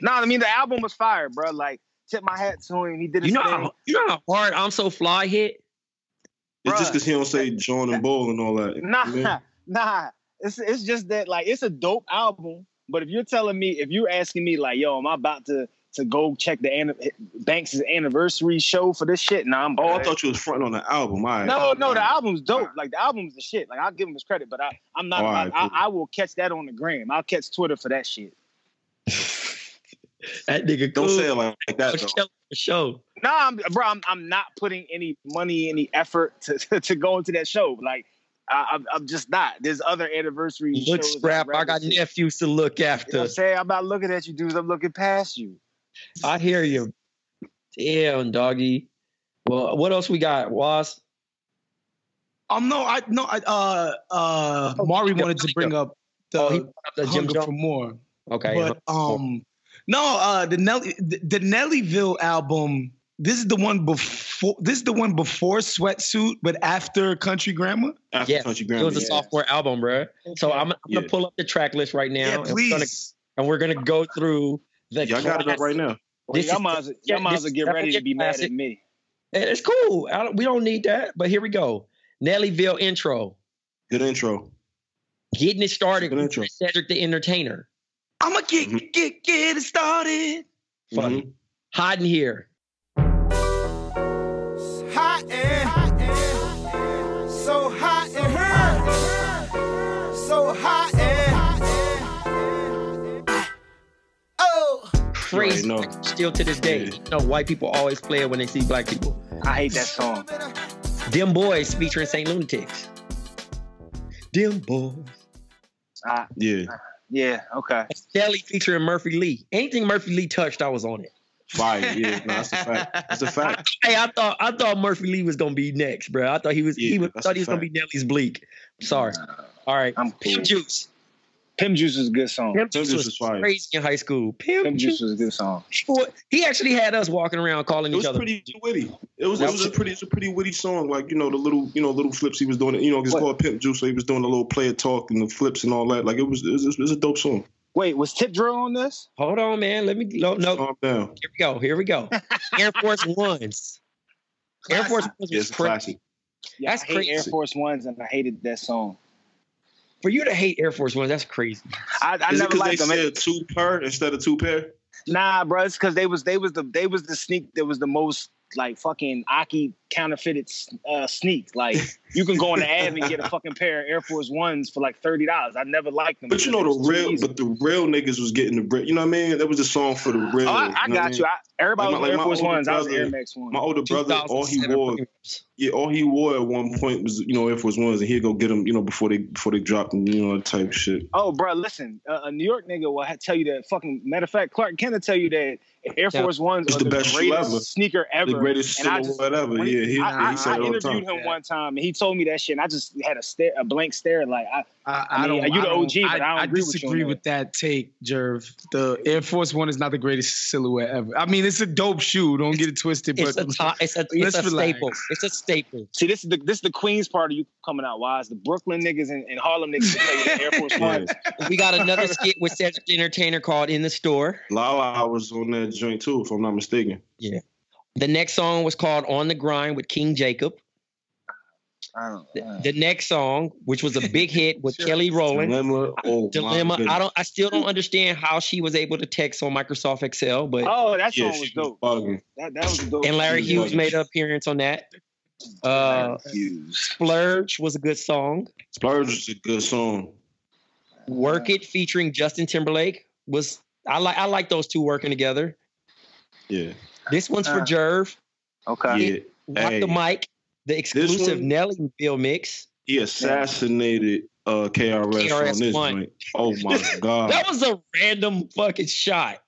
No, I mean the album was fire, bro. Like tip my hat to him. He did his You know thing. how you know how hard I'm so fly hit? It's just because he don't say John and Bull and all that. Nah, Man. (laughs) nah. It's it's just that like it's a dope album. But if you're telling me, if you're asking me like, yo, am I about to to go check the anni- Banks' anniversary show for this shit? Nah, I'm Oh, I thought you was fronting on the album. All right. No, no, the album's dope. Like the album's the shit. Like I'll give him his credit, but I, I'm not. All about, right, cool. I, I will catch that on the gram. I'll catch Twitter for that shit. (laughs) That nigga Don't cool. say it like, like that, For show, for show. No, I'm, bro, I'm, I'm not putting any money, any effort to, (laughs) to, to go into that show. Like I, I'm, I'm just not. There's other anniversary Look, shows. strap. I'd I rather got see. nephews to look You know after. what I'm saying? I'm not looking at you dudes. I'm looking past you. I hear you. Damn, doggy. Well, what else we got? Was Um, no, I no, I uh uh Oh, Mari wanted to bring up the oh, he brought up the Jim hunger for more, Okay. but um, no, uh, the Nelly the, the Nellyville album. This is the one before. This is the one before Sweatsuit, but after Country Grammar. After Yeah, Country Grandma. it Grammar. was a Yeah. sophomore album, bro. So I'm, I'm Yeah. gonna pull up the track list right now, Yeah, and, we're gonna, please. and we're gonna go through the. Y'all got it up right now. Well, y'all is- might as yeah, y'all might as well get ready to be a mad classic. at me. And It's cool. I don't, we don't need that, but here we go. Nellyville intro. Good intro. Getting it started Good with intro. Cedric the Entertainer. I'ma get Mhm. get get it started. Funny. Mhm. Hiding here. Crazy. know. Still to this day. Yeah. You know, white people always play it when they see black people. I hate that song. Them Boys featuring St. Lunatics. Them Boys. I, Yeah. yeah, okay. Kelly featuring Murphy Lee. Anything Murphy Lee touched, I was on it. Fire. Yeah. No, that's a fact. That's a (laughs) fact. Hey, I thought I thought Murphy Lee was gonna be next, bro. I thought he was he Yeah, was that's thought he was gonna be. Nelly's Bleak. Sorry. All right. I'm cool. Pimp Juice. Pimp Juice is a good song. Pimp Pimp Juice Juice was fire. crazy in high school. Pimp, Pimp Juice. Juice was a good song. He actually had us walking around calling each other. It was pretty witty. It was, it was a pretty, it's a pretty witty song. Like you know the little, you know, little flips he was doing. You know, it's What? called Pimp Juice. So he was doing the little player talk and the flips and all that. Like it was, it was, it was a dope song. Wait, was Tip Drill on this? Hold on, man. Let me no no. Calm down. Here we go. Here we go. (laughs) Air Force Ones. Air Force Ones Yeah, was it's a crazy. classic. Yeah, That's I hate Air. Force Ones, and I hated that song. For you to hate Air Force Ones, that's crazy. I, I Is it never because they liked them. said two per instead of two pair? Nah, bro, it's because they was they was the they was the sneak that was the most like fucking Aki counterfeited uh, sneak. Like you can go on the (laughs) ad and get a fucking pair of Air Force Ones for like thirty dollars. I never liked them. But you know the it was too real, easy. but the real niggas was getting the bread. You know what I mean? That was a song for the real. Oh, I, I you know got mean? you. I, everybody Like my- was Air like my Force older Ones. I was Air brother- Max One. My older brother, all he wore, premieres. yeah, all he wore at one point was you know Air Force Ones, and he'd go get them, you know, before they before they dropped them, you know, type of shit. Oh, bro, listen, uh, a New York nigga will tell you that fucking. Matter of fact, Clark Kent will tell you that Air Yeah. Force Ones It's are the the, best greatest ever. sneaker ever. The greatest and I just- ever. Yeah, he, I, I, he said I it interviewed time. him one time, and he told me that shit, and I just had a stare, a blank stare. Like, I, I, I mean, you the don't- OG, but I don't agree with you disagree with that take, Jerv. The Air Force One is not the greatest silhouette ever. I mean, it's a dope shoe. Don't get it twisted, It's but a top, it's a, it's a staple. It's a staple. see, this is the this is the Queens part of you coming out. Wise, the Brooklyn niggas and, and Harlem niggas that tell you that Air Force (laughs) Yeah. Ones. We got another skit with Cedric the Entertainer called "In the Store." Lala was on that joint too, if I'm not mistaken. Yeah. The next song was called "On the Grind" with King Jacob. I don't The, the next song, which was a big hit with (laughs) Kelly Rowland, Dilemma. Oh, Dilemma. I don't. I still don't understand how she was able to text on Microsoft Excel, but Oh, that song yeah, was she dope. bugging. That, that was dope. and Larry she was Hughes made an appearance on that. (laughs) Uh, Splurge was a good song. Splurge is a good song. Work It featuring Justin Timberlake was. I like. I like those two working together. Yeah. This one's for Uh, Jerv. Okay. Yeah. Rock Hey. the mic. The exclusive one- Nellyville mix. He assassinated uh, KRS, on this One. joint. Oh my (laughs) god. That was a random fucking shot.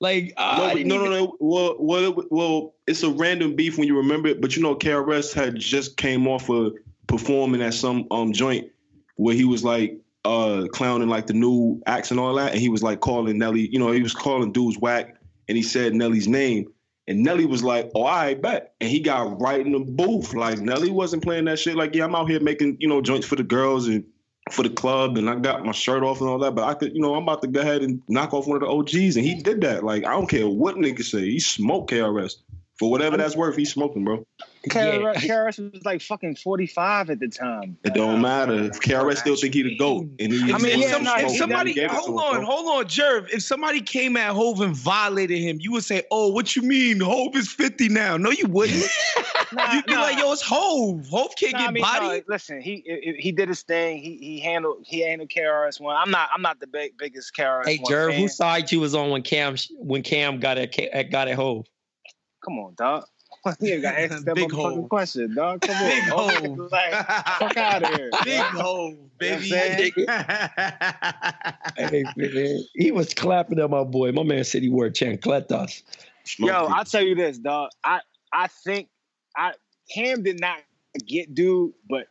Like uh, no, I but- didn't no, no, no. Well, well, well, it's a random beef when you remember it. But you know, KRS had just came off of performing at some um joint where he was like uh clowning like the new acts and all that, and he was like calling Nelly. You know, he was calling dudes whack, and he said Nelly's name, And Nelly was like, "Oh, I bet," and he got right in the booth. Like Nelly wasn't playing that shit. Like, yeah, I'm out here making you know joints for the girls and for the club, and I got my shirt off and all that. But I could, you know, I'm about to go ahead and knock off one of the OGs, and he did that. Like, I don't care what niggas say, he smoked KRS for whatever that's worth. He's smoking, bro. KRS, KRS was like fucking 45 at the time. It don't matter. If KRS still think he the goat, and he, I mean, he if, some- if somebody, gave it to hold on, bro. hold on, Jerv. If somebody came at Hove and violated him, you would say, "Oh, what you mean? Hove is 50 now." No, you wouldn't. (laughs) Nah, You'd be nah. like, "Yo, it's Hove. Hove can't Nah, get I mean, body." no, listen, he he he did his thing. He he handled he handled KRS one. I'm not I'm not the big, biggest KRS Hey, Jerv, fan. whose side you was on when Cam when Cam got at Ca- got at Hove? Come on, dog. You ain't got to ask (laughs) that Big motherfucking hole. question, dog. Come on, Big dog. hole. (laughs) like, fuck out of (laughs) here. Big dog. Hove, baby. You know Hey, man, he was clapping at my boy. My man said he wore chancletas. Yo, I'll tell you this, dog. I I think I Cam did not get dude, but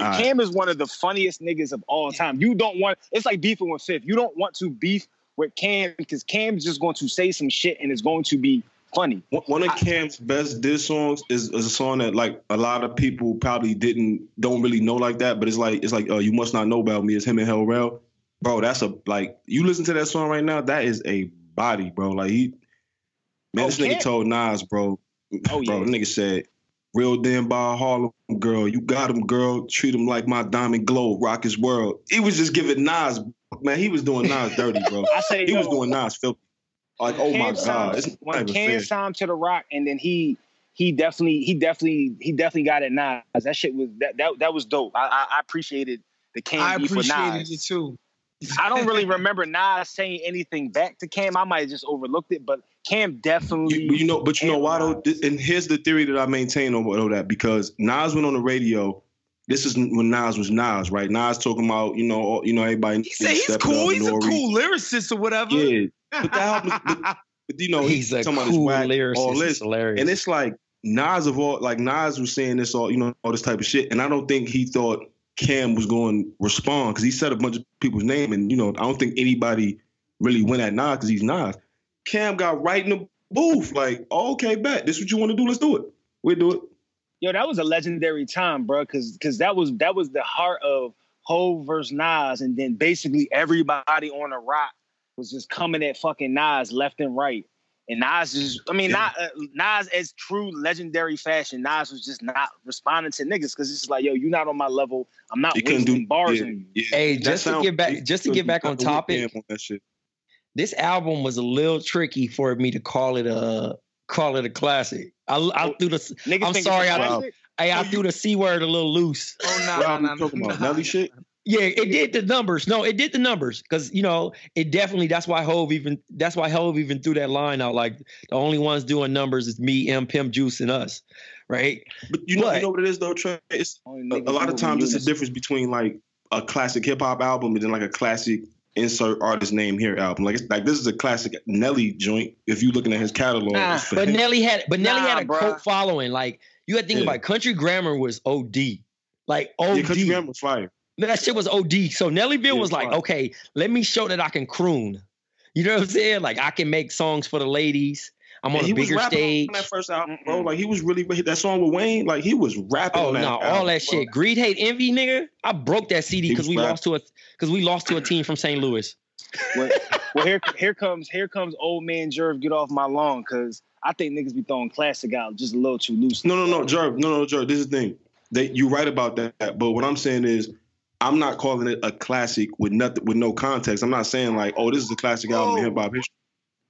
All Cam is one of the funniest niggas of all time. You don't want it's like beefing with Fifth. You don't want to beef with Cam because Cam's just going to say some shit and it's going to be funny. One- of Cam's best diss songs is, is a song that like a lot of people probably didn't don't really know like that, but it's like it's like uh, you must not know about me. It's him and Hell Rell. Bro, that's a like you listen to that song right now, that is a body, bro. Like he man, Oh, this nigga told Nas, bro. (laughs) Oh, bro, yeah. the nigga said, Real damn by Harlem girl. You got him, girl. Treat him like my diamond glow, rock his world. He was just giving Nas, man, he was doing Nas dirty, bro. (laughs) I say He was doing Nas filthy. Like, oh my God. It's when Cam fair. signed to the Roc, and then he he definitely he definitely he definitely got it Nas. That shit was that that, that was dope. I, I I appreciated the Cam I beef with appreciated Nas. it too. I don't really remember Nas saying anything back to Cam. I might have just overlooked it, but Cam definitely. You, you know, but you know why though? Nas. And here's the theory that I maintain on all that because Nas went on the radio. This is when Nas was Nas, right? Nas talking about you know, all- you know, everybody. He said he's cool. He's a cool lyricist or whatever. Yeah, but that happens. But, but you know, He's a talking about his cool whack, all lyricist. this, hilarious. and it's like Nas of all, like Nas was saying this all, you know, all this type of shit, and I don't think he thought Cam was going to respond because he said a bunch of people's name, and you know, I don't think anybody really went at Nas because he's Nas. Cam got right in the booth, like, oh, okay, bet this is what you want to do, let's do it. We'll do it. Yo, that was a legendary time, bro. Because because that was that was the heart of Hove versus Nas, and then basically everybody on the rock was just coming at fucking Nas left and right. And Nas is, I mean, Yeah. not uh, Nas as true legendary fashion. Nas was just not responding to niggas because it's like, yo, you're not on my level. I'm not He couldn't wasting do bars yeah, on you. yeah. Hey, That just to sound- get back- just to get back on topic. On that shit. this album was a little tricky for me to call it a call it a classic. I, I Oh, threw the Niggas I'm sorry, it's a I- classic? I, I threw the c word a little loose. Oh no, What album no, you talking no, about? no. Nelly shit? Yeah, it did the numbers. No, it did the numbers because you know it definitely. That's why Hove even. That's why Hove even threw that line out. Like the only ones doing numbers is me, M, Pimp, Juice, and us, right? But you know, But- you know what it is though, Trey? It's a, a lot of times it's a difference between like a classic hip hop album and then like a classic insert artist name here album. Like it's like this is a classic Nelly joint. If you're looking at his catalog, Nah, But him. Nelly had, but Nelly Nah, had a bruh. cult following. Like you had to think Yeah. about it. Country Grammar was OD, like yeah, OD. Country Grammar was fire. That shit was OD. So Nellyville Yeah, was like, right. okay, let me show that I can croon. You know what I'm saying? Like I can make songs for the ladies. I'm on And a he was bigger rapping stage. on that first album, bro. Like he was really that song with Wayne. Like he was rapping. Oh on that no, all that bro. shit. Greed, hate, envy, nigga. I broke that CD because we rap- lost to a because we lost to a team from St. Louis. well, (laughs) well, here here comes here comes old man Jerv. Get off my lawn, because I think niggas be throwing classic out just a little too loose. No, no, no, Jerv. No, no, Jerv. This is the thing. They, you right about that. But what I'm saying is, I'm not calling it a classic with nothing with no context. I'm not saying like, oh, this is a classic album in hip hop history.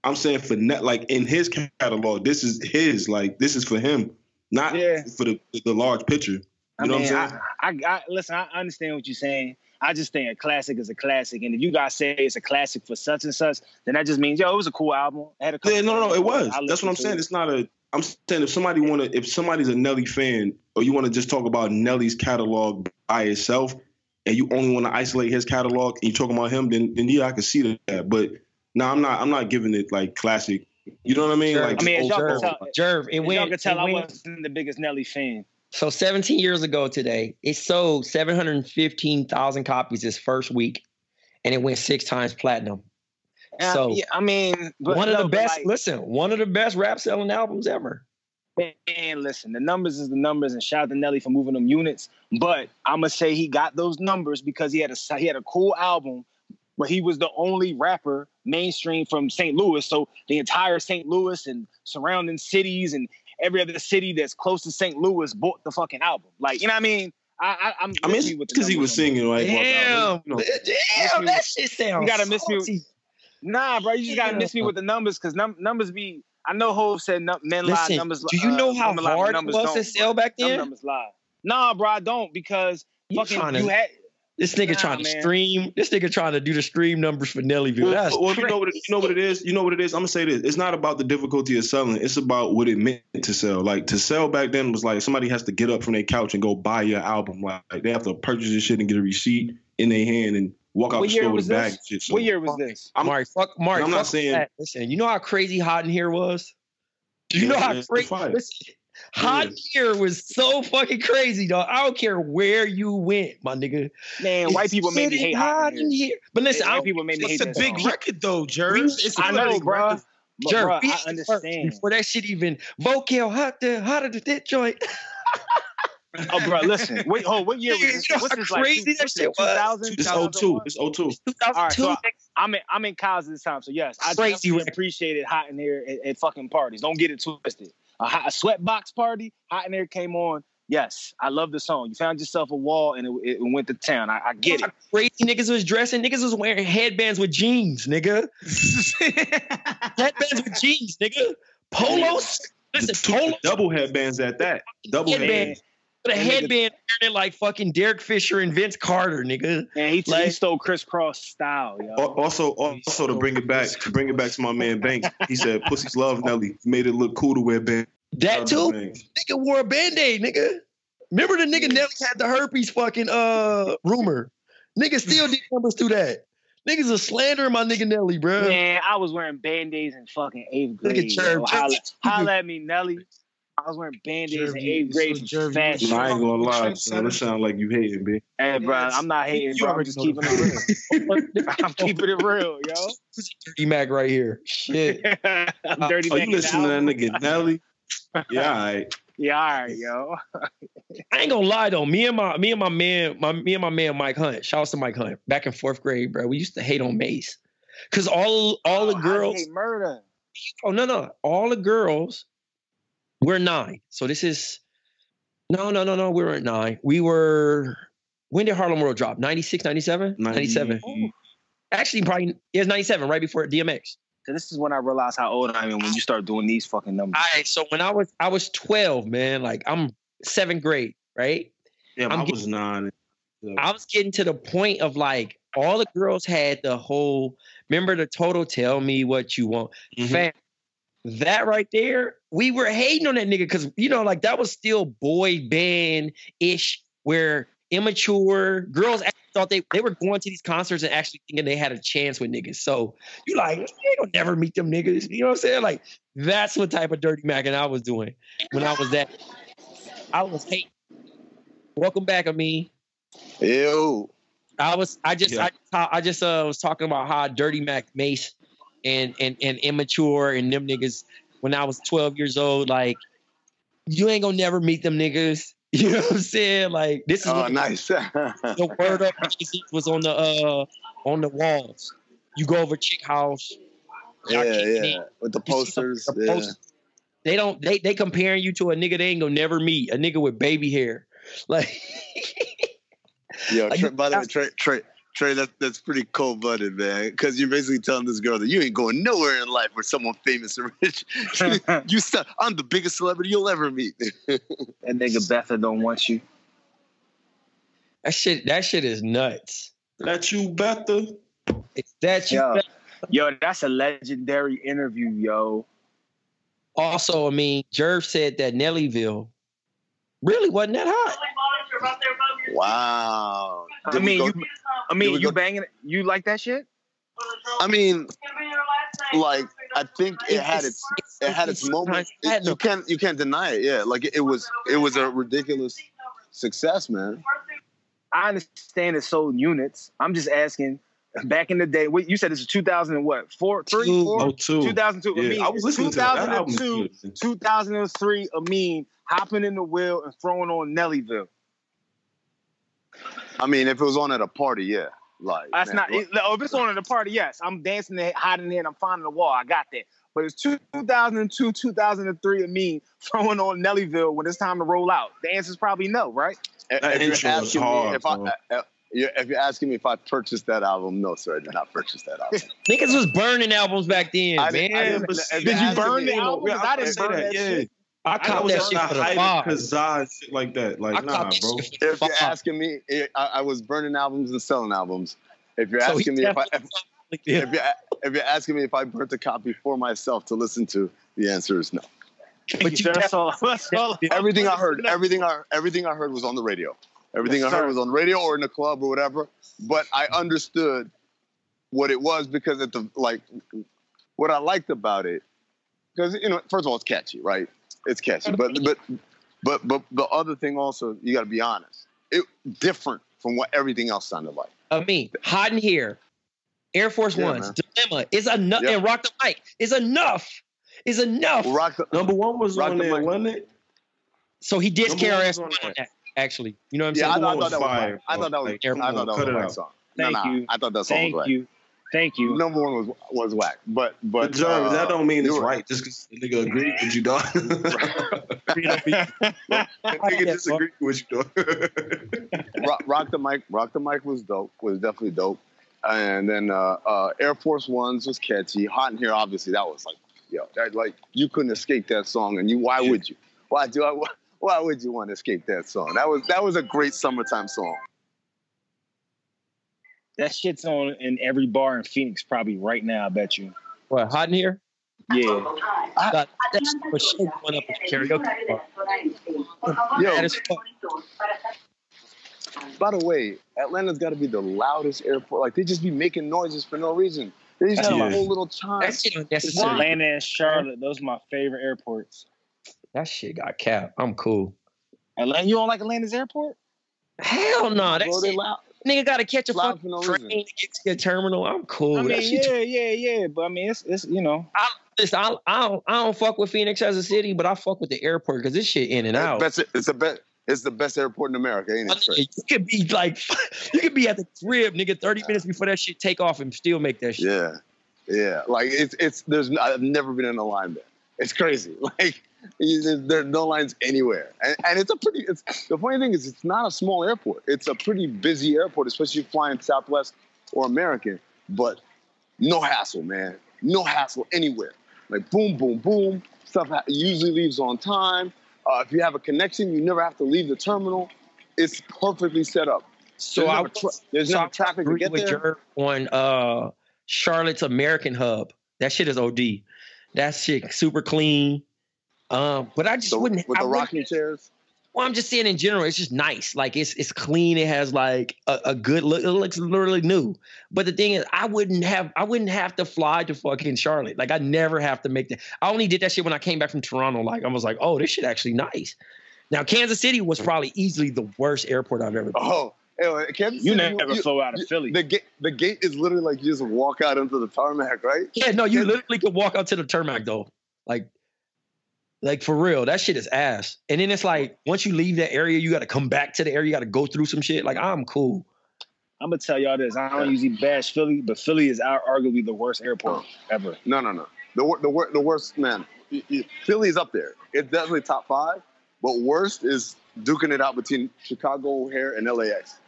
I'm saying for net like in his catalog, this is his. Like this is for him, not Yeah. for the the large picture. You I know mean, what I'm saying? I, I, I listen. I understand what you're saying. I just think a classic is a classic, and if you guys say it's a classic for such and such, then that just means yo, it was a cool album. It had a Yeah, no, no, no, it was. That's what I'm saying. it. It's not a. I'm saying if somebody want to, if somebody's a Nelly fan, or you want to just talk about Nelly's catalog by itself, and you only want to isolate his catalog, and you're talking about him, then then yeah, I can see that. But no, I'm not. I'm not giving it like classic. You know what I mean? Sure. Like I mean, as old y'all can school. tell, Jerv, it as went. y'all can tell, it I wasn't the biggest Nelly fan. So 17 years ago today, it sold 715,000 copies its first week, and it went six times platinum. Uh, So yeah, I mean, but one of the best. like- listen, one of the best rap selling albums ever. Man, listen, the numbers is the numbers, and shout out to Nelly for moving them units. But I'm gonna say he got those numbers because he had a he had a cool album, but he was the only rapper mainstream from St. Louis. So the entire St. Louis and surrounding cities and every other city that's close to St. Louis bought the fucking album. Like you know what I mean? I, I I'm I mean, miss me because he was singing like, Damn, you know, damn, that shit sounds. You gotta miss me. salty. Nah, bro, you just gotta Yeah. miss me with the numbers because num- numbers be. I know Hov said num- men lie, Listen, numbers. do you uh, know how women lie, hard it was to sell back then? numbers lie. Nah, bro, I don't because You fucking trying to- you had. This nigga Nah, trying to man. stream. This nigga trying to do the stream numbers for Nellyville. Well, That's well, you know what it, you know what it is. You know what it is. I'm gonna say this. It's not about the difficulty of selling. It's about what it meant to sell. Like to sell back then was like somebody has to get up from their couch and go buy your album. Like, like, they have to purchase this shit and get a receipt in their hand and walk out What the year store was with a bag. this? And shit. So, What year was this? I'm- Mark, fuck Mark. I'm not saying- that. Listen, you know how crazy hot in here was? Do you Yeah, know how it's crazy? fire. Listen, hot in here was so fucking crazy, dog. I don't care where you went, my nigga. Man, white people made me hate hot in here. here. But listen, white people made me hate It's a big song. record though, Jerv. We- It's I a know, big bro. record. Bro, we I had it first understand. Before that shit even vocal hot there, hotter than that joint. (laughs) Oh, bro, listen. (laughs) Wait, hold. What year was this? What's how this like? crazy two- that what's shit it, 2000, It's 02. It's 02. 2002. All right, so I, I'm in I'm in college this time, so yes, I Crazy definitely record. appreciated hot in here at, at fucking parties. Don't get it twisted. A, hot, a sweatbox party, hot in here came on. Yes, I love the song. You found yourself a wall and it, it went to town. I, I get it. Crazy niggas was dressing. Niggas was wearing headbands with jeans, nigga. (laughs) headbands with jeans, nigga. Polos. Listen, Two polos. double headbands at that. Double Headband. headbands. With a That nigga- headband like fucking Derek Fisher and Vince Carter, nigga. Man, he, he Like- stole crisscross style, yo. Also, also to bring it back, to bring it back to my man Banks. He said, "Pussies love Nelly." Made it look cool to wear bands. That too. Banks. Nigga wore a band-aid, nigga. Remember the nigga Nelly had the herpes fucking uh rumor. Nigga still did numbers to that. Niggas are slandering my nigga Nelly, bro. Man, I was wearing band-aids in fucking eighth Look at grade. Jerv. yo. Holla, holla at me, Nelly. I was wearing band-aids Jerv, in you- eighth grade so for Jerv, you- fashion. No, I ain't gonna lie, Trent son. That sound like you hating, bitch. Hey, bro, I'm not hating, You bro. I'm already just keeping it real. (laughs) I'm keeping it real, yo. Dirty Mac right here. Shit. (laughs) I'm dirty Oh, Mac you in the listen to that nigga Nelly? (laughs) Yeah, all right. Yeah, all right, yo. I ain't gonna lie though. Me and my me and my man, my me and my man Mike Hunt. Shout out to Mike Hunt. Back in fourth grade, bro. We used to hate on Mace. Cause all all the Oh, I girls. hate murder. Oh no, no. All the girls were nine. So this is no, no, no, no. We weren't nine. We were when did Harlem World drop? 96, 97? 97. Actually, probably it was 97, right before DMX. So this is when I realized how old I am when you start doing these fucking numbers. All right. So when I was I was 12, man, like I'm seventh grade, right? Yeah, I'm I was nine. I was getting to the point of like all the girls had the whole remember the total tell me what you want. Mhm. Fam, that right there, we were hating on that nigga because you know, like that was still boy band ish, where immature girls actually thought they, they were going to these concerts and actually thinking they had a chance with niggas. So you like, you ain't gonna never meet them niggas. You know what I'm saying? Like that's what type of dirty macking I was doing when I was that. I was hating. Welcome back, Amin. Ew. I was I just Yeah. I I just uh was talking about how Dirty Mac Mace and and and immature and them niggas when I was 12 years old, like you ain't gonna never meet them niggas. (laughs) You know what I'm saying? Like this is Oh, nice. (laughs) the word up (laughs) was on the uh on the walls. You go over chick house. yeah, yeah. it. With the You see some- posters. the yeah. posters. They don't they they comparing you to a nigga they ain't gonna never meet. A nigga with baby hair. Like Yo, Like, Trey, by the way, Trey, Trey, Trey, that, that's pretty cold blooded, man. Because you're basically telling this girl that you ain't going nowhere in life with someone famous and rich. (laughs) you stop. I'm the biggest celebrity you'll ever meet. (laughs) That nigga Betha don't want you. that shit that shit is nuts. That you Betha. It's that you Yo, yo, that's a legendary interview, yo. Also, I mean, Jerv said that Nellyville really wasn't that hot. wow. I Did we mean, go- you, I mean, you go- banging, you like that shit? I mean, like I think it had its it had its moment. It- you can't you can't deny it. Yeah, like it, it was it was a ridiculous success, man. I understand it sold units. I'm just asking, back in the day. What you said this is 2000 and what? Four, three, Two. four? Oh, two. 2002. Yeah, I mean, I was listening to that. That album Two thousand and two, two thousand and three. Amin hopping in the wheel and throwing on Nellyville. I mean, if it was on at a party, yeah. Like That's man, not. It, oh, if it's on at a party, yes, I'm dancing there, hiding there, and I'm finding the wall. I got that. But it's 2002, 2003. Amin (laughs) throwing on Nellyville when it's time to roll out. The answer's probably no, right? That you're intro was hard, me if I, bro. if you're asking me if I purchased that album, no, sir, I did not purchase that album. (laughs) Niggas was burning albums back then, I didn't- I man. didn't- Did you're you asking burn me- the album? I I didn't say burn that, that yeah. shit. I I caught was that on shit the for the hype five. Kazaa shit like that. Like, I nah, bro. shit for the If you're five. asking me, eh, I, I was burning albums and selling albums. If you're So asking me if I, if, definitely- if you're if you're asking me if I burnt a copy for myself to listen to, the answer is no. But you that's all. (laughs) That's all. Everything I heard, everything I everything I heard was on the radio. Everything Yes, I heard sir. was on the radio or in the club or whatever. But I understood what it was because at the like what I liked about it, because you know, first of all, it's catchy, right? It's catchy. But but but but the other thing also, you got to be honest. It different from what everything else sounded like. I mean, hiding here, Air Force Yeah, Ones, man. Dilemma is enough, Yeah. and Rock the Mic is enough. Is enough. Rock the, Number one was Rock on the there, mic. wasn't it? So he did Number KRS one One was on on that. That. Actually, you know what I'm yeah, I, saying? I one thought was that was fire. I thought that was. bro. I thought that was Cut it out. song. Thank no, no, you. I thought that song Thank was whack. you. Thank you. Number one was was whack, but but But Jeremy, uh, that don't mean it's right just because the nigga agreed with you, dog. the (laughs) nigga disagree with you, dog. (laughs) rock, rock the mic. Rock the mic was dope. Was definitely dope. And then uh, uh, Air Force Ones was catchy. Hot in here, obviously, that was like, yo, that, like you couldn't escape that song. And you, why would you? Why do I? Why would you want to escape that song? That was that was a great summertime song. That shit's on in every bar in Phoenix probably right now. I bet you. What, hot in here? Yeah. That, that shit was shit going up at karaoke bar. Yo, That is fuck. by the way, Atlanta's got to be the loudest airport. Like they just be making noises for no reason. They just have Yeah. a whole little chime. That shit. Atlanta and Charlotte, those are my favorite airports. That shit got capped. I'm cool. Atlanta, you don't like Atlanta's airport? Hell no. That Bro, they shit, loud. nigga got to catch a Loud fucking no train reason. to get to your terminal. I'm cool. I that mean, shit yeah, yeah, yeah. But I mean, it's it's you know, I, listen, I, I don't I don't fuck with Phoenix as a city, but I fuck with the airport because this shit in and out. Best, it's the best. It's the best airport in America, ain't it? nigga, You could be like, (laughs) you could be at the crib, nigga, 30 minutes before that shit take off and still make that shit. Yeah, yeah. Like it's it's. There's I've never been in a line there. It's crazy. (laughs) Like there's, there's no lines anywhere, and, and it's a pretty. It's the funny thing is it's not a small airport. It's a pretty busy airport, especially flying Southwest or American. But no hassle, man. No hassle anywhere. Like boom, boom, boom. Stuff usually leaves on time. Uh, if you have a connection, you never have to leave the terminal. It's perfectly set up. So There's I tra- there's so I traffic to get with there. On uh Charlotte's American Hub. That shit is OD. That shit super clean. Um, but I just The- wouldn't. with I the wouldn't- rocking chairs. Well, I'm just saying in general, it's just nice. Like it's it's clean. It has like a, a good look. It looks literally new. But the thing is, I wouldn't have I wouldn't have to fly to fucking Charlotte. Like I never have to make that. I only did that shit when I came back from Toronto. Like I was like, oh, this shit actually nice. Now Kansas City was probably easily the worst airport I've ever been. Oh, anyway, Kansas you City, never you- flew out of you- Philly. The gate, the gate is literally like you just walk out into the tarmac, right? Yeah, no, you literally could walk out to the tarmac though. Like, like for real, that shit is ass. And then it's like once you leave that area, you got to come back to the area. You got to go through some shit. Like I'm cool. I'm gonna tell y'all this. I don't usually bash Philly, but Philly is our, arguably the worst airport ever. No, no, no. The the the worst man. y- y- Philly's up there. It's definitely top five. But worst is duking it out between Chicago O'Hare and LAX.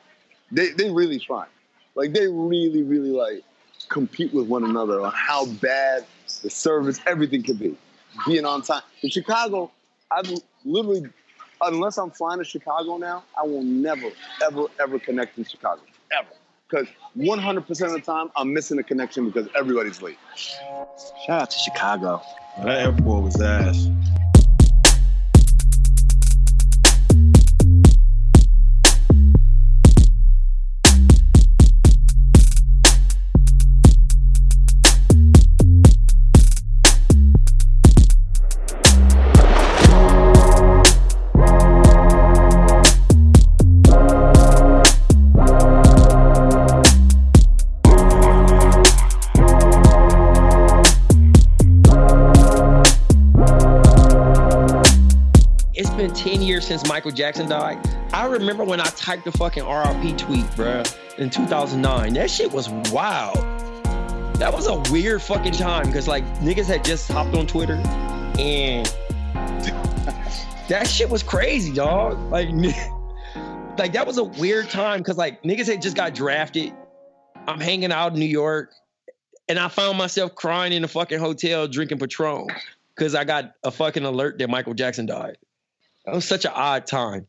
They they really try. Like they really really like compete with one another on how bad the service everything can be. Being on time. In Chicago, I've literally unless I'm flying to Chicago now, I will never ever ever connect in Chicago ever. Because 100% of the time, I'm missing a connection because everybody's late. Shout out to Chicago. That airport was ass. Since Michael Jackson died. I remember when I typed the fucking RIP tweet, bruh, in 2009. That shit was wild. That was a weird fucking time because like niggas had just hopped on Twitter and that shit was crazy, dog. Like, (laughs) like that was a weird time because like niggas had just got drafted. I'm hanging out in New York, and I found myself crying in a fucking hotel drinking Patron because I got a fucking alert that Michael Jackson died. That was such an odd time.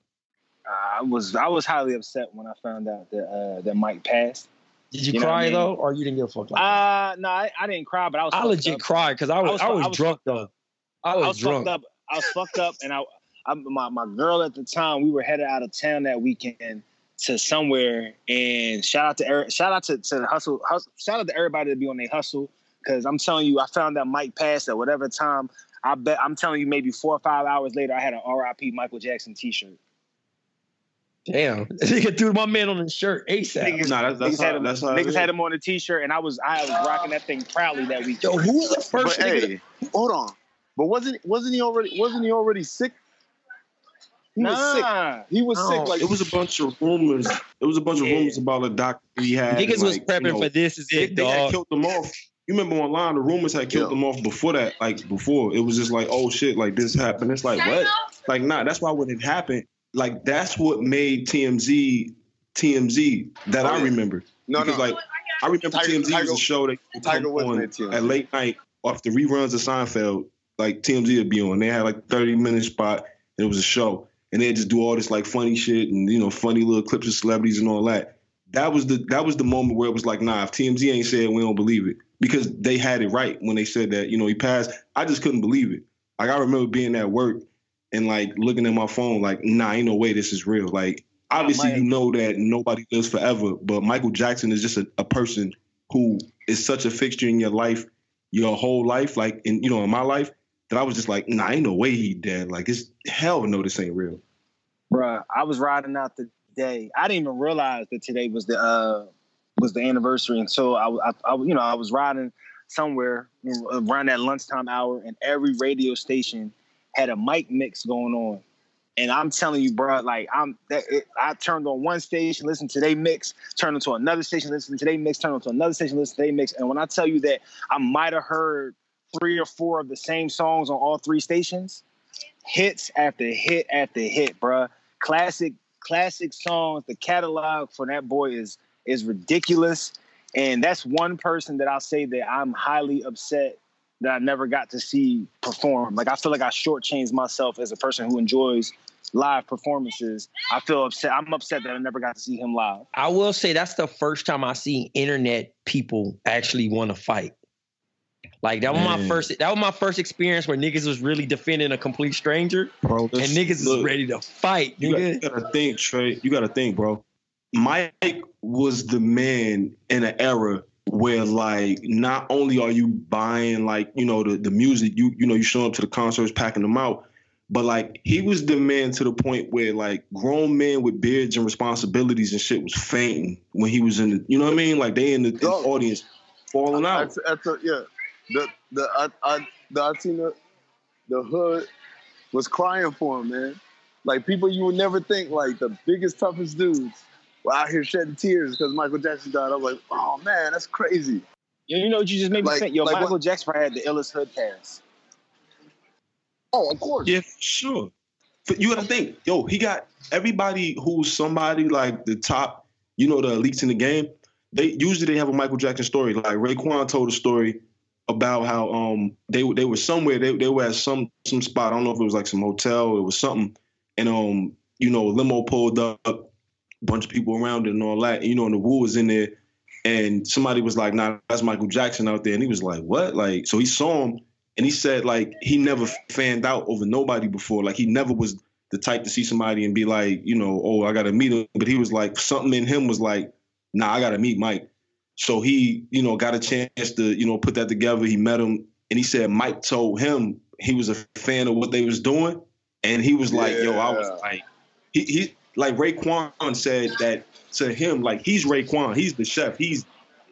I was I was highly upset when I found out that uh, that Mike passed. Did you, You cry I mean? though, or you didn't give a fuck? Like? Uh no, I, I didn't cry, but I was. I legit up. cried because I was I was, I was drunk though. I was, I was drunk. fucked up. I was fucked up, and I, I my my girl at the time. We were headed out of town that weekend to somewhere, and shout out to Eric, shout out to to the hustle, hustle shout out to everybody to be on their hustle. Because I'm telling you, I found that Mike passed at whatever time. I bet I'm telling you, maybe four or five hours later, I had an R.I.P. Michael Jackson T-shirt. Damn, (laughs) nigga threw my man on his shirt ASAP. Niggas, Nah, that's- that's niggas had him, that's niggas had him on the T-shirt, and I was I was rocking that thing proudly that week. Yo, who was the first But nigga? hey, hold on. But wasn't wasn't he already wasn't he already sick? He was sick. Nah, He was No. sick. Like It was a bunch of rumors. It was a bunch of rumors about a doctor he had. Niggas and, was like, prepping you know, for this. Is They, it, they had killed them off. You remember online the rumors had killed Yeah. them off before that. Like before, it was just like, oh shit, like this happened. It's like what? Like nah. That's why when it happened, like that's what made TMZ TMZ that Oh, I remember. no, because no. like I remember Tiger- TMZ was a show that would Tiger come Woods on at late night off the reruns of Seinfeld. Like TMZ would be on. They had like thirty minute spot. And it was a show, and they just do all this like funny shit and you know funny little clips of celebrities and all that. That was the that was the moment where it was like, nah, if TMZ ain't said, we don't believe it because they had it right when they said that you know he passed. I just couldn't believe it. Like I remember being at work and like looking at my phone, like, nah, ain't no way this is real. Like obviously you know that nobody lives forever, but Michael Jackson is just a, a person who is such a fixture in your life, your whole life, like in you know in my life that I was just like, nah, ain't no way he dead. Like it's hell no, this ain't real. Bruh, I was riding out the day. I didn't even realize that today was the uh was the anniversary until I, I, I you know I was riding somewhere around that lunchtime hour, and every radio station had a mic mix going on. And I'm telling you, bro, like I'm that it, I turned on one station, listened to they mix, turned into another station, listened to they mix, turned into another station, listened to they mix. And when I tell you that I might have heard three or four of the same songs on all three stations, hits after hit after hit, bruh. Classic, classic songs. The catalog for that boy is is ridiculous, and that's one person that I'll say that I'm highly upset that I never got to see perform. Like I feel like I shortchanged myself as a person who enjoys live performances. I feel upset. I'm upset that I never got to see him live. I will say that's the first time I see internet people actually want to fight. Like that was my first. That was my first experience where niggas was really defending a complete stranger, Bro, and this- niggas is ready to fight, You, got, nigga. you gotta think, Trey. You gotta think, bro. Mike was the man in an era where, like, not only are you buying, like, you know, the, the music, you you know, you show up to the concerts, packing them out, but like, he was the man to the point where, like, grown men with beards and responsibilities and shit was fainting when he was in the, you know what I mean? Like, they in the, in the audience falling out. That's, that's a, yeah. The the I, I the I seen the, the hood was crying for him, man. Like people you would never think like the biggest toughest dudes were out here shedding tears because Michael Jackson died. I was like, oh man, that's crazy. You, you know what you just made me Like- think? Yo, like Michael what- Jackson had the illest hood pass. Oh, of course. Yeah, sure. But you gotta think, yo, he got everybody who's somebody like the top, you know, the elites in the game. They usually they have a Michael Jackson story. Like Raekwon told a story about how um they they were somewhere they they were at some some spot. I don't know if it was like some hotel, it was something, and um you know a limo pulled up, a bunch of people around it and all that. And, you know, and the Wu was in there, and somebody was like, "Nah, that's Michael Jackson out there," and he was like, "What?" Like, so he saw him, and he said like he never fanned out over nobody before. Like he never was the type to see somebody and be like, you know, oh, I gotta meet him. But he was like, something in him was like, nah, I gotta meet Mike. So he, you know, got a chance to, you know, put that together. He met him, and he said Mike told him he was a fan of what they was doing, and he was like, yo, I was like, he, he like Raekwon said that to him, like he's Raekwon, he's the chef, he's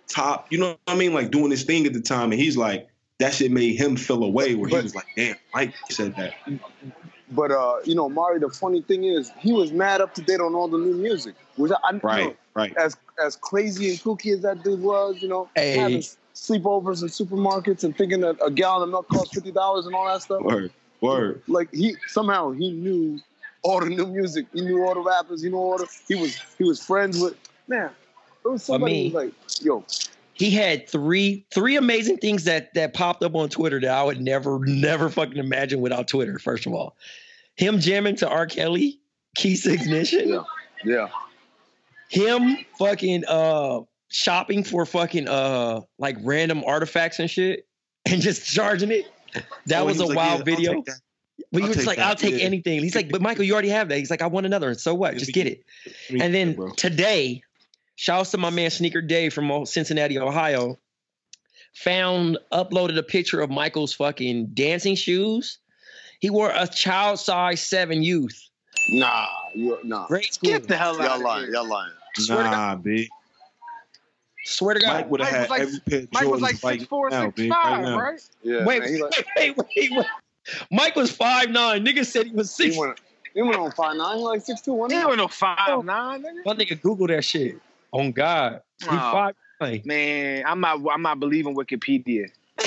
top, you know what I mean, like doing his thing at the time, and he's like, that shit made him feel away where he was like, damn, Mike said that. But uh, you know, Mari. The funny thing is, he was mad up to date on all the new music. Which I, I you Right, know, right. as as crazy and kooky as that dude was, you know, Hey. having sleepovers in supermarkets and thinking that a gallon of milk costs fifty dollars and all that stuff. Word, word. Like he somehow he knew all the new music. He knew all the rappers. He knew all the. He was he was friends with man. There was somebody me- who was like, yo, he had three three amazing things that that popped up on Twitter that I would never never fucking imagine without Twitter. First of all, him jamming to R. Kelly, Keys to Ignition. Yeah. yeah, Him fucking uh shopping for fucking uh like random artifacts and shit and just charging it. That Oh, was he a like, wild yeah, I'll video. Take that. But he I'll was take like, that, I'll take yeah. anything. He's like, but Michael, you already have that. He's like, I want another. And so what? Yeah, Just get it. And then bro. today, shouts to my man Sneaker Dave from Cincinnati, Ohio, found uploaded a picture of Michael's fucking dancing shoes. He wore a child size seven youth. nah, you nah. Great school. Get the hell out Y'all of lying. here. Y'all lying. Swear to Nah, B. Swear to God. Mike would have had was like- every pair of Mike was Jordans like right six four, now, six B, five, right now. right? Yeah, wait, man, he, wait, like, wait, wait, wait. Mike was five nine. Nigga said he was six. he went he went on five nine. He like six two one. He went on five nine, oh, nigga. My nigga Google that shit. On God. He Oh. five. Man, I'm not. I'm not believing Wikipedia. (laughs)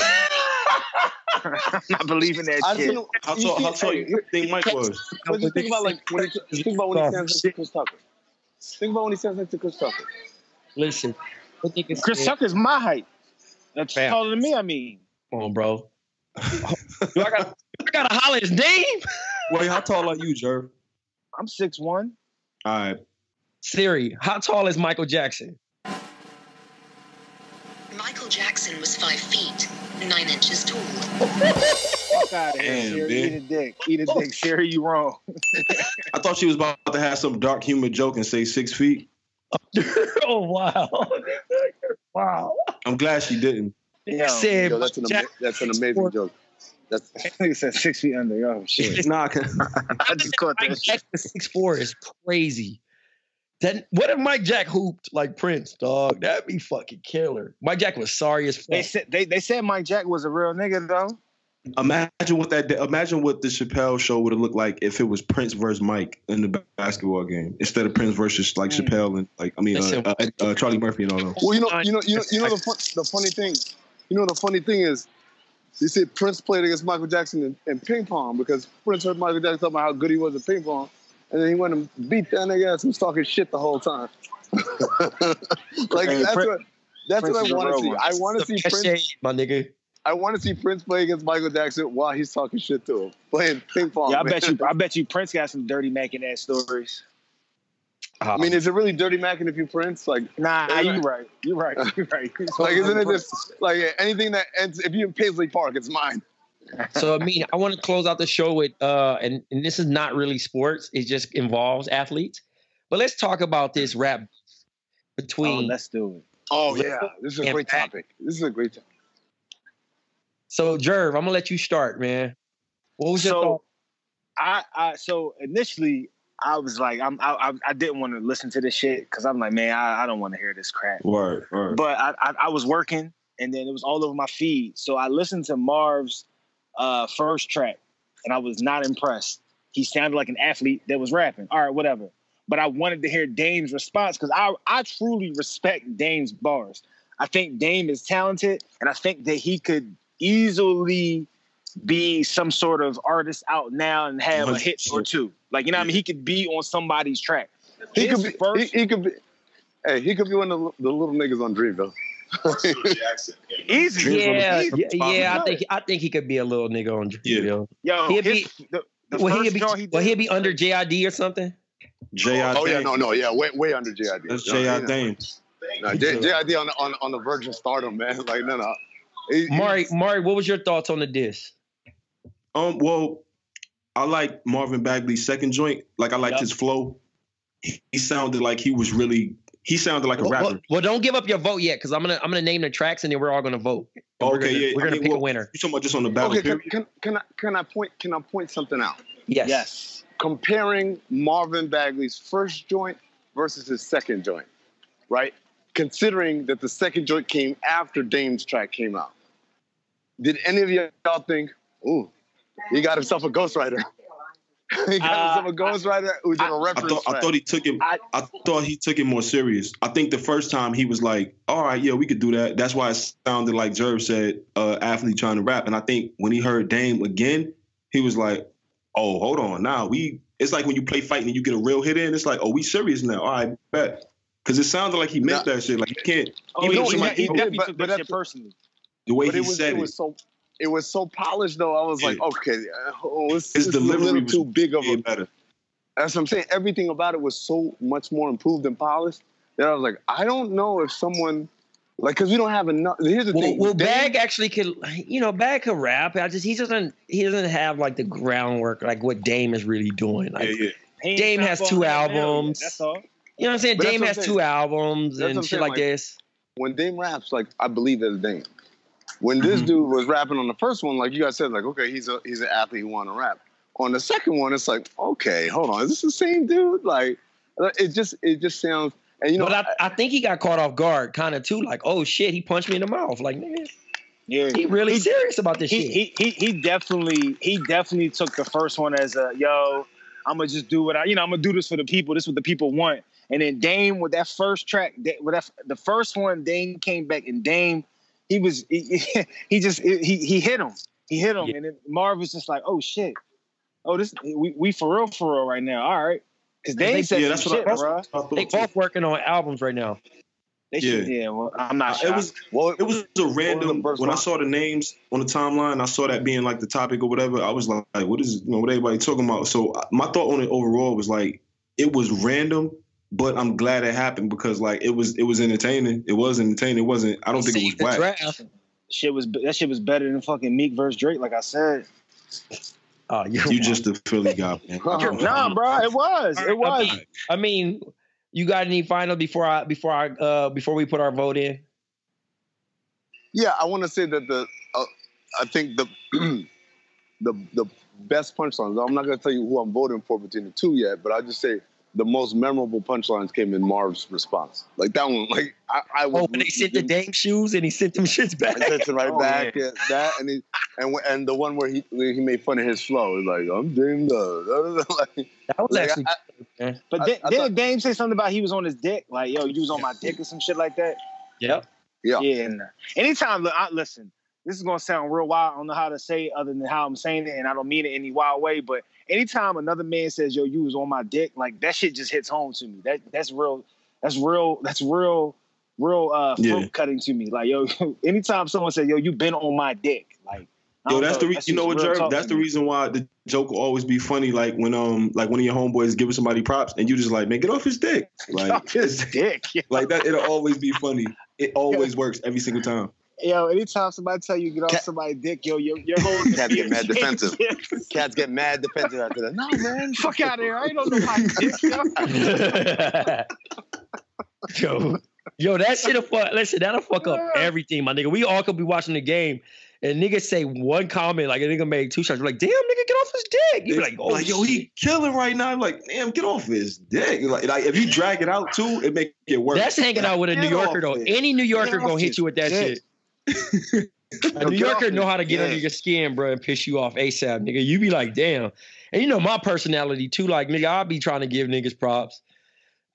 I'm not believing that I shit. just know, How you tall, see- how tall you think Mike was? But just think about like when he think about when he stands next to Chris Tucker. Think about when he stands next to Chris Tucker. Listen. Chris said- Tucker's my height. That's Fam. taller than me. I mean, Come on, bro. (laughs) Do I got I gotta holler his name. Wait, how tall are you, Jerv? I'm six one. All right. Siri, how tall is Michael Jackson? Michael Jackson was five feet, nine inches tall. Fuck out of here, Damn, Siri. man. Eat a dick. Eat a dick, Siri. You wrong. (laughs) I thought she was about to have some dark humor joke and say six feet. (laughs) oh wow. (laughs) wow. I'm glad she didn't. Yo, said Yo, that's an ama- that's an amazing joke. That's (laughs) He said six feet under. Oh shit! Nah, I I just (laughs) caught Mike that. shit. Jackson six four is crazy. Then what if Mike Jack hooped like Prince, dog? That'd be fucking killer. Mike Jack was sorry as They fuck. said they, they said Mike Jack was a real nigga though. imagine what that. Imagine what the Chappelle show would have looked like if it was Prince versus Mike in the basketball game instead of Prince versus like Mm. Chappelle and like I mean uh, uh, uh, Charlie Murphy and all those. well, you know, you know, you know, you know the fun, the funny thing. You know the funny thing is, you see Prince played against Michael Jackson in, in ping pong because Prince heard Michael Jackson talking about how good he was at ping pong, and then he went and beat that nigga ass and was talking shit the whole time. (laughs) like Hey, that's Prin- what that's Prince what is I a want to see. one. I want to see best Prince. shade, my nigga. I want to see Prince play against Michael Jackson while he's talking shit to him, playing ping pong. Yeah, I man. bet you. I (laughs) bet you Prince got some dirty macking ass stories. I mean, is it really dirty Mac and if you Prince? Like, Nah, Yeah. you right. (laughs) You're right. You're right. like isn't it just like anything that ends? If you're in Paisley Park, it's mine. (laughs) So I mean, I want to close out the show with uh and, and this is not really sports, it just involves athletes. But let's talk about this rap Oh, between let's do it. Oh yeah, this is a great man. topic. This is a great topic. so Jerv, I'm gonna let you start, man. What was your So, thought? I, I so initially I was like, I'm, I, I, I didn't want to listen to this shit because I'm like, man, I, I don't want to hear this crap. Word, word. But I, I, I was working, and then it was all over my feed. So I listened to Marv's uh, first track, and I was not impressed. He sounded like an athlete that was rapping. All right, whatever. But I wanted to hear Dame's response because I, I truly respect Dame's bars. I think Dame is talented, and I think that he could easily be some sort of artist out now and have a hit or two. Like you know, what I mean, he could be on somebody's track. He His could be. first- he, he could be. Hey, he could be one of the, the little niggas on Dreamville. (laughs) Easy, Yeah, easy. yeah, yeah, I think I think he could be a little nigga on Yeah. Dreamville. Yo, He'd his, the, the Will he first be joint he will did- he be under JID or something? JID. Oh, oh yeah, Dame. no, no, yeah, way, way under JID. That's No, J.I. No, J, JID on, the- on on the verge of stardom, man. (laughs) Like no, no. He- he- Mari, Mari, what was your thoughts on the diss? Um, well, I like Marvin Bagley's second joint. Like I liked Yup. his flow. He, he sounded like he was really. He sounded like a Well, rapper. well, well, don't give up your vote yet, because I'm gonna I'm gonna name the tracks and then we're all gonna vote. And we're okay, gonna, yeah. we're I gonna mean, pick well, a winner. You talking about just on the battle okay, can, can can I can I point can I point something out? Yes. Yes. Comparing Marvin Bagley's first joint versus his second joint, right? Considering that the second joint came after Dame's track came out, did any of y'all think, "Ooh, he got himself a ghostwriter"? (laughs) he got himself a ghostwriter who did a I reference thought I thought he took it. I- I thought he took it more serious. I think the first time he was like, "All right, yeah, we could do that." That's why it sounded like Jerv said, uh, "Athlete trying to rap." And I think when he heard Dame again, he was like, "Oh, hold on, now we." It's like when you play fighting and you get a real hit in. It's like, "Oh, we serious now." All right, bet. Because it sounded like he meant that shit. Like you can't. Oh, even no, if he, somebody- he definitely but- took but that shit personally. the way but he it was said it it, was so it was so polished though. I was like, okay, oh, it's, his it's a little was too big of a. better. That's what I'm saying. Everything about it was so much more improved and polished that I was like, I don't know if someone like because we don't have enough. Here's the Well, thing. well, Dame- Bag actually could, you know, Bag could rap. I just he doesn't he doesn't have like the groundwork like what Dame is really doing. Like Yeah, yeah. Dame has two that now yet, albums. That's all. you know what I'm saying? But Dame has saying. two albums That's and shit saying, like like- this. when Dame raps, like I believe it's Dame. When this Mhm. dude was rapping on the first one, like you guys said, like okay, he's a he's an athlete who want to rap. On the second one, it's like okay, hold on, is this the same dude? Like it just it just sounds and you know but I, I think he got caught off guard kind of too. Like, oh shit, he punched me in the mouth. Like, nigga, Yeah, he really serious about this he, shit. he he he definitely he definitely took the first one as a yo. I'm gonna just do what I you know I'm gonna do this for the people. This is what the people want. And then Dame with that first track, with that the first one, Dame came back and Dame, he was he, (laughs) he just he he hit him. He hit him, Yeah. and then Marv was just like, oh shit, oh this we, we for real for real right now. All right, because Dame They- said Yeah, some that's what I, shit, that's bro. I thought. they too. both working on albums right now. They Yeah. should, yeah. Well, I'm not It was well, it was a random when I saw the names on the timeline. I saw that being like the topic or whatever. I was like, what is you know what everybody talking about? So uh, my thought on it overall was like it was random, but I'm glad it happened because like it was it was entertaining. It was entertaining. It wasn't. I don't think it was The whack. draft. shit was that shit was better than fucking Meek versus Drake. Like I said. Oh, you're You just a Philly guy, man. (laughs) Nah, bro, it was. It I was. mean, I mean, you got any final before I before I uh before we put our vote in? Yeah, I want to say that the uh, I think the (clears throat) the the best punchlines. I'm not going to tell you who I'm voting for between the two yet, but I'll just say the most memorable punchlines came in Marv's response. Like that one, like I, I was. Oh, when they sent the Dame shoes and he sent them shits back. and sent it right Oh, back. yeah. yeah, that and he, and and the one where he where he made fun of his flow, He's like I'm Dame Love. (laughs) like, That was like, actually I- But I- then, I didn't thought- Dame say something about he was on his dick? Like, yo, you was on my dick or some shit like that? Yep. yeah. Yeah. And anytime, look, I, listen, this is gonna sound real wild. I don't know how to say it other than how I'm saying it, and I don't mean it any wild way. But anytime another man says, "Yo, you was on my dick," like that shit just hits home to me. That that's real. That's real. That's real. Real uh, Yeah. throat cutting to me. Like, yo, (laughs) anytime someone says, "Yo, you been on my dick," like, Yo, that's the know, re- that you know what, Jerv? That's the reason why the joke will always be funny. Like when um like one of your homeboys giving somebody props and you just like, man, get off his dick. (laughs) Like Off his (laughs) dick. like that, it'll always be funny. It always works every single time. Yo, anytime somebody tell you get off Cat- somebody's dick, yo, your your whole (laughs) Cats get mad (laughs) defensive. Cats get mad defensive after that. No man, Fuck out of here! I ain't on nobody's dick, yo. (laughs) yo, yo, that shit'll fuck. Listen, that'll fuck up everything, my nigga. We all could be watching the game, and niggas say one comment, like a nigga made two shots. We're like, damn, nigga, get off his dick. You be like, oh, like, yo, he killing right now. I'm like, damn, get off his dick. Like, like if you drag it out too, it make it worse. That's hanging out with a Get New Yorker though. it. Any New Yorker Get gonna hit you with that dick. shit. (laughs) A New Yorker know how to get under your skin, bro, and piss you off ASAP, nigga. You be like, damn. And you know my personality too. Like, nigga, I'll be trying to give niggas props.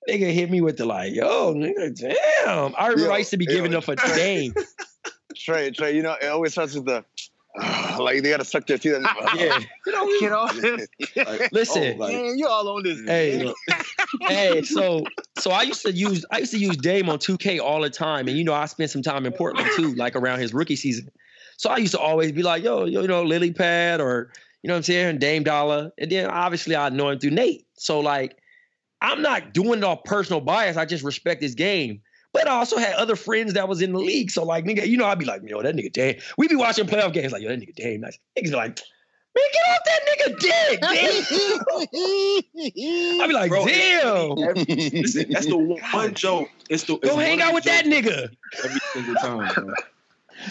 Nigga hit me with the like, yo, nigga, damn. I remember Yo, I used to be yo. giving up a dame. (laughs) Trey, Trey, you know it always starts with the (sighs) like they gotta suck their teeth. Yeah. (laughs) Get off this. (laughs) Like, oh Listen. oh, like, Man, you all on this. Hey, (laughs) hey, so so I used to use I used to use Dame on 2K all the time, and you know I spent some time in Portland too, like around his rookie season. So I used to always be like, yo, yo, you know, Lily Pad or you know what I'm saying, Dame Dollar, and then obviously I know him through Nate. So like, I'm not doing it off personal bias. I just respect his game. But I also had other friends that was in the league. So like, nigga, you know, I'd be like, yo, that nigga Dame. We be watching playoff games like, yo, that nigga Dame nice. Niggas be like, man, get off that nigga dick, I'd be like, Bro, damn. listen, that's the one joke. It's the Go it's hang out with that nigga. every single time. bro.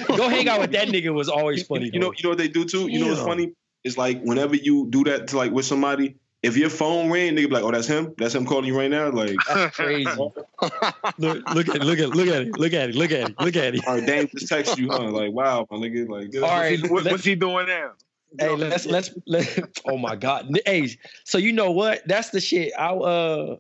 (laughs) Go hang out with that nigga was always funny. You know, you know what they do too. You know what's funny? It's like whenever you do that to like with somebody, if your phone ring, nigga be like, "Oh, that's him. That's him calling you right now." Like, (laughs) That's crazy. (laughs) look, look at, look at, look at it, look at it, look at it, look at it. all right, Dame just text you, huh? Like, wow, my nigga, like, All right, What- what's he doing now? Hey, let's let's let. (laughs) Oh my god. Hey, so you know what? That's the shit. I uh,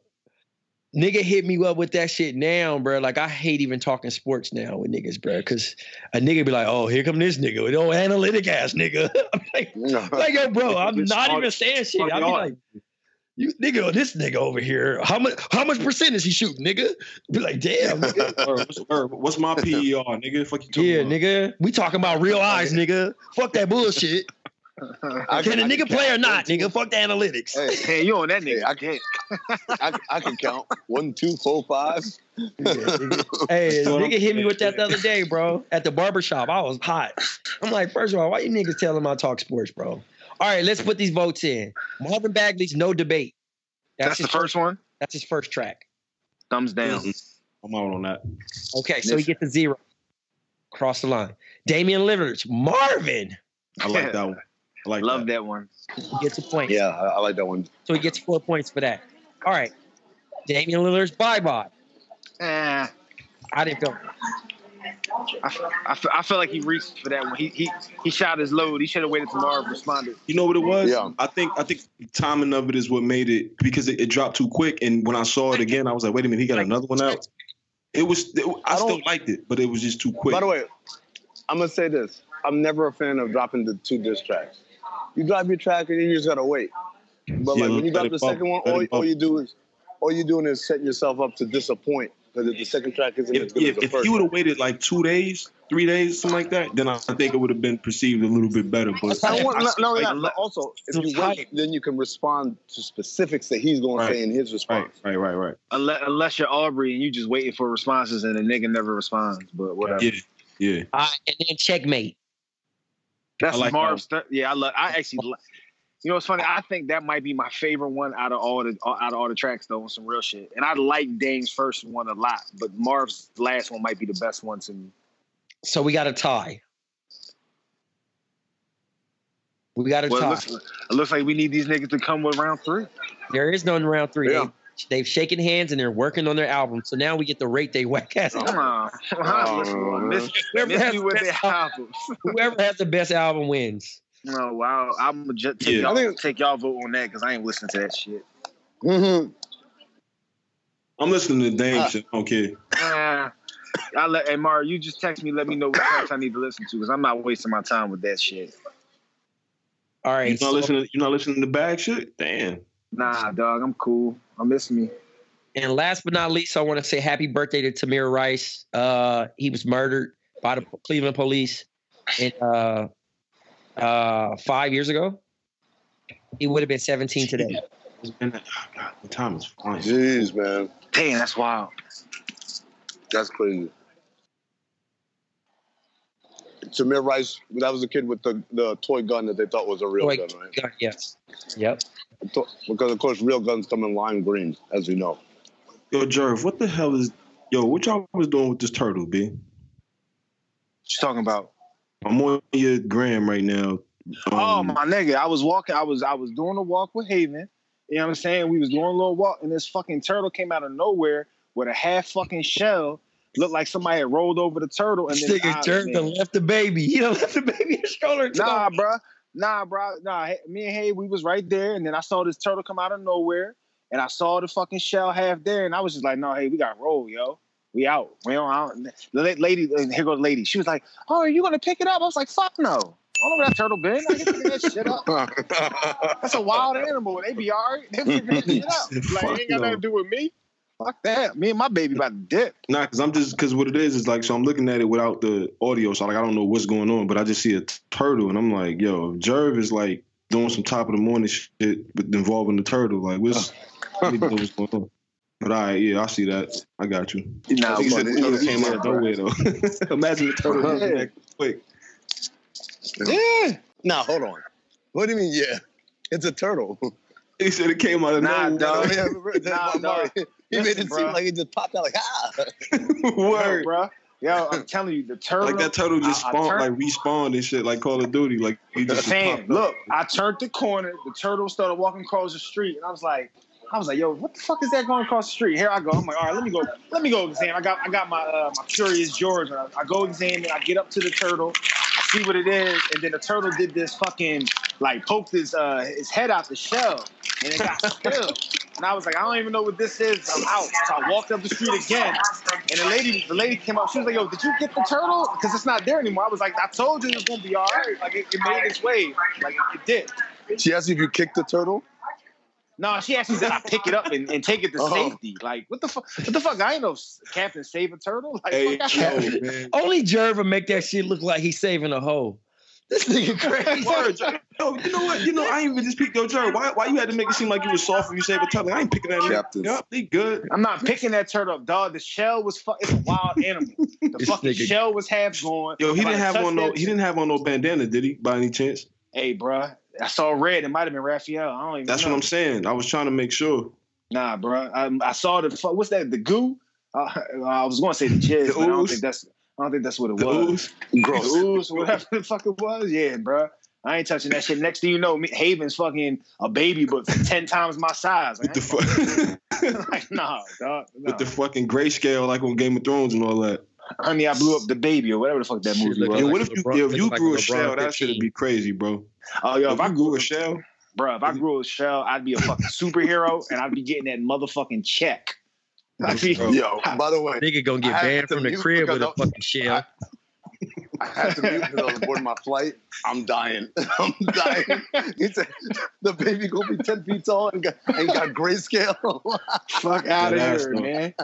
nigga hit me up with that shit now, bro. Like I hate even talking sports now with niggas, bro, because a nigga be like, "Oh, here come this nigga, with old analytic ass nigga." (laughs) I'm like, (laughs) like yo, bro, I'm not even saying shit. I be like, you nigga, this nigga over here, how much how much percent is he shooting, nigga? Be like, damn, (laughs) nigga. Or what's, or what's my PER, nigga? Fuck you Yeah, about? nigga. We talking about real eyes, nigga. Fuck that bullshit. I Can a nigga count play or not, two, nigga? Fuck the analytics. Hey, Hey, you on that nigga? I I can't. (laughs) I, I can count one, two, four, five. Hey, (laughs) nigga hit me with that the other day, bro, at the barbershop. I was hot. I'm like, first of all, why you niggas telling them I talk sports, bro? All right, let's put these votes in. Marvin Bagley's no debate. That's the his first one. That's his first track. Thumbs down. I'm out on that. Okay, so he gets a zero. Cross the line. Damian Lillard's Marvin. I like that one. I like Love that. that one. He gets a point. Yeah, I, I like that one. So he gets four points for that. All right. Damian Lillard's bye bye. Eh, I didn't feel I, I, feel, I feel like he reached for that one. He he he shot his load. He should have waited till Marv responded. You know what it was? Yeah. I think I think the timing of it is what made it because it, it dropped too quick. And when I saw it again, I was like, wait a minute, he got another one out. It was it, I, I still liked it, but it was just too quick. By the way, I'm gonna say this: I'm never a fan of dropping the two diss tracks. You drop your track and you just gotta wait. But Yeah, like when you drop the bump, second one, all, all you do is all you're doing is setting yourself up to disappoint because if the second track isn't as if, good if, as the if first. he would have waited like two days, three days, something like that, then I think it would have been perceived a little bit better. But I don't want, not, not only like, that, but also if So you tight. wait, then you can respond to specifics that he's going Right. to say in his response. right, right, right. Unless, unless you're Aubrey and you just waiting for responses and the nigga never responds. But whatever. Yeah, yeah. All right, and then checkmate. That's I like Marv's. th- yeah, I love. I actually. li- You know, it's funny. I think that might be my favorite one out of all the out of all the tracks, though, on some real shit. And I like Dame's first one a lot, but Marv's last one might be the best one to me. So we got a tie. We got a Well, it tie. looks, it looks like we need these niggas to come with round three. There is no round three. Yeah. They, they've shaken hands and they're working on their album. So now we get to rate they whack ass. Come (laughs) on, listen, miss, Whoever miss has the best album- (laughs) Whoever has the best album wins. No, wow, I'm gonna just take Yeah. y'all, think- take y'all vote on that because I ain't listening to that shit. Mm-hmm. I'm listening to Dame Uh, shit. I don't care. Uh, I let hey Mario, you just text me, let me know what tracks I need to listen to because I'm not wasting my time with that shit. All right. You're not so- listening. You're not listening to bag shit. Damn. Nah, dog, I'm cool. I miss me. And last but not least, I want to say happy birthday to Tamir Rice. Uh, he was murdered by the Cleveland police in, uh, uh, five years ago. He would have been 17 today. And oh God, the time is flying. Jeez, man, Damn, that's wild. that's crazy. Tamir Rice, that was the kid with the, the toy gun that they thought was a real Toy gun, right? gun, yes. Yep. Because of course, real guns come in lime green, as we know. Yo, Jerv, what the hell is? Yo, what y'all was doing with this turtle, B? What you talking about? I'm on your gram right now. oh Um, my nigga, I was walking. I was I was doing a walk with Haven. You know what I'm saying? We was doing a little walk, and this fucking turtle came out of nowhere with a half fucking shell. Looked like somebody had rolled over the turtle and This nigga I- turned and left the baby. He done (laughs) left the baby in the stroller. Nah, off. bruh. Nah, bro. Nah, me and Hay, we was right there, and then I saw this turtle come out of nowhere, and I saw the fucking shell half there, and I was just like, no, hey, we got roll, yo. We out. We don't, I don't- the lady, and here goes the lady. She was like, oh, are you gonna pick it up? I was like, fuck no. I don't know where that turtle been. I can figure that shit up. (laughs) That's a wild animal. They be all right. They figure that shit out. (laughs) Like, it ain't got no. nothing to do with me. Fuck that. Me and my baby about to dip. Nah, cause I'm just cause what it is is like so I'm looking at it without the audio, so like I don't know what's going on, but I just see a t- turtle and I'm like, yo, if Jerv is like doing some top of the morning shit with involving the turtle, like what's, I need to know what's going on. But all right, yeah, I see that. I got you. Nah, I he said the turtle came out of yeah, nowhere though. (laughs) Imagine the turtle moving that quick. Yeah. Nah, hold on. What do you mean? Yeah, it's a turtle. (laughs) He said it came out of Nah, nowhere. dog. Yeah, (laughs) Nah, Mari, dog. he made it bro. seem like it just popped out like ah. (laughs) Word. bro. Yo, I'm telling you, the turtle. Like that turtle just I- I spawned, turned- like respawned and shit, like Call of Duty. Like he just Fam, popped look, I turned the corner. The turtle started walking across the street, and I was like, I was like, yo, what the fuck is that going across the street? Here I go. I'm like, all right, let me go. Let me go examine. I got, I got my, uh, my Curious George. I, I go examine. I get up to the turtle. I see what it is, and then the turtle did this fucking like poked his uh his head out the shell, and it got spilled. And I was like, I don't even know what this is. I'm out. So I walked up the street again, and the lady, the lady came up. She was like, Yo, did you get the turtle? Because it's not there anymore. I was like, I told you it was gonna be all right. Like it, it made its way. Like it did. She asked you if you kicked the turtle. No, she actually said I pick it up and, and take it to Oh. safety. Like what the fuck? What the fuck? I ain't no Captain Save a Turtle. Like Hey, fuck yo, out. man. Only Jerva make that shit look like he's saving a hoe. This nigga crazy. Word, Jer- Yo, you know what? You know, I ain't even just pick yo, Jerry. Why, why you had to make it seem like you was soft when you save a turtle? I ain't picking that. nigga. Captains. Yup, they good. I'm not picking that turtle up, dog. The shell was fuck. It's a wild animal. The (laughs) This fucking nigga- shell was half gone. Yo, he If didn't have touched on no. He didn't have on no bandana, did he? By any chance? Hey, bruh. I saw red. It might have been Raphael. I don't even That's know. what I'm saying. I was trying to make sure. Nah, bruh. I, I saw the what's that? The goo. Uh, (laughs) I was going to say the jizz, The but I don't think that's. I don't think that's what it The was. ooze. The ooze, whatever the fuck it was. Yeah, bro. I ain't touching that shit. Next thing you know, me, Haven's fucking a baby, but ten times my size. Like, With the I fu- (laughs) like, nah, dog. No. (laughs) with the fucking grayscale like on Game of Thrones and all that. Honey, I blew up the baby or whatever the fuck that movie look was. Yo, like what a if you LeBron- yo, if looking you like grew a a shell? That shit 15. would be crazy, bro. Oh, yo, if I you grew grew a a shell, bro, if I grew a shell, I'd be a fucking superhero and I'd be getting that motherfucking check. I'd be, Bro. Yo, by the way, Nigga gonna I get had banned to from the mute crib because with a I- fucking shell. I had to mute because I was boarding my flight. I'm dying. (laughs) I'm dying. He said the baby gonna be ten feet tall and got, and got grayscale. (laughs) fuck out of here, though. man.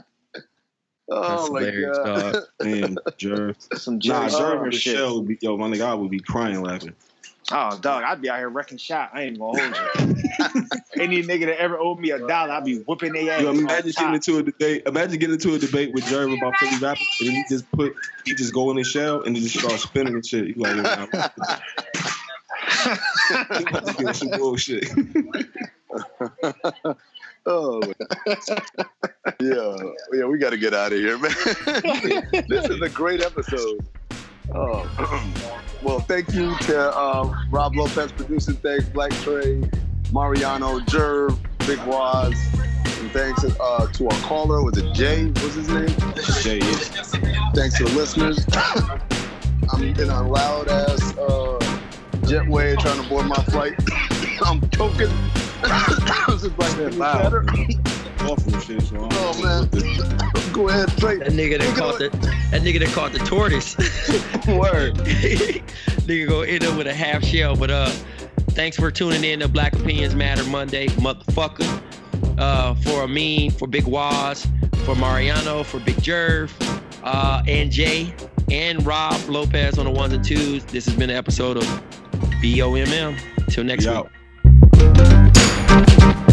oh That's my god. dog. man, Jerv. Some Nah, Jerry Jerv Springer with oh, shit. shell would be yo, my nigga, I would be crying laughing. Oh, dog, I'd be out here wrecking shop. I ain't gonna hold you. (laughs) Any nigga that ever owed me a dollar, I'd be whooping their ass. Yo, on imagine top. getting into a debate. Imagine getting into a debate with Jerv about Philly rappers, and then he just put, he just go in his shell and then just start spinning and shit. You like, yo, nah, he about to get some bullshit. (laughs) Oh (laughs) yeah, yeah, we got to get out of here, man. this is a great episode. Oh, (clears throat) well, thank you to uh, Rob Lopez producing. Thanks, Black Trey, Mariano, Jerv, Big Waz, and thanks uh, to our caller. Was it Jay? What's his name? Jay. Thanks to the listeners. (coughs) I'm in a loud ass uh, jetway trying to board my flight. (coughs) I'm choking. This is like That's getting loud. Awful shit. So I Oh, man. Go ahead, Trey. That nigga that caught the that nigga that caught the tortoise. (laughs) Word. (laughs) nigga gonna end up with a half shell. But uh, thanks for tuning in to Black Opinions Matter Monday, motherfucker. Uh, for Amin, for Big Waz, for Mariano, for Big Jerv, uh, and Jay, and Rob Lopez on the ones and twos. This has been an episode of BOMM. Till next We week. out. Thank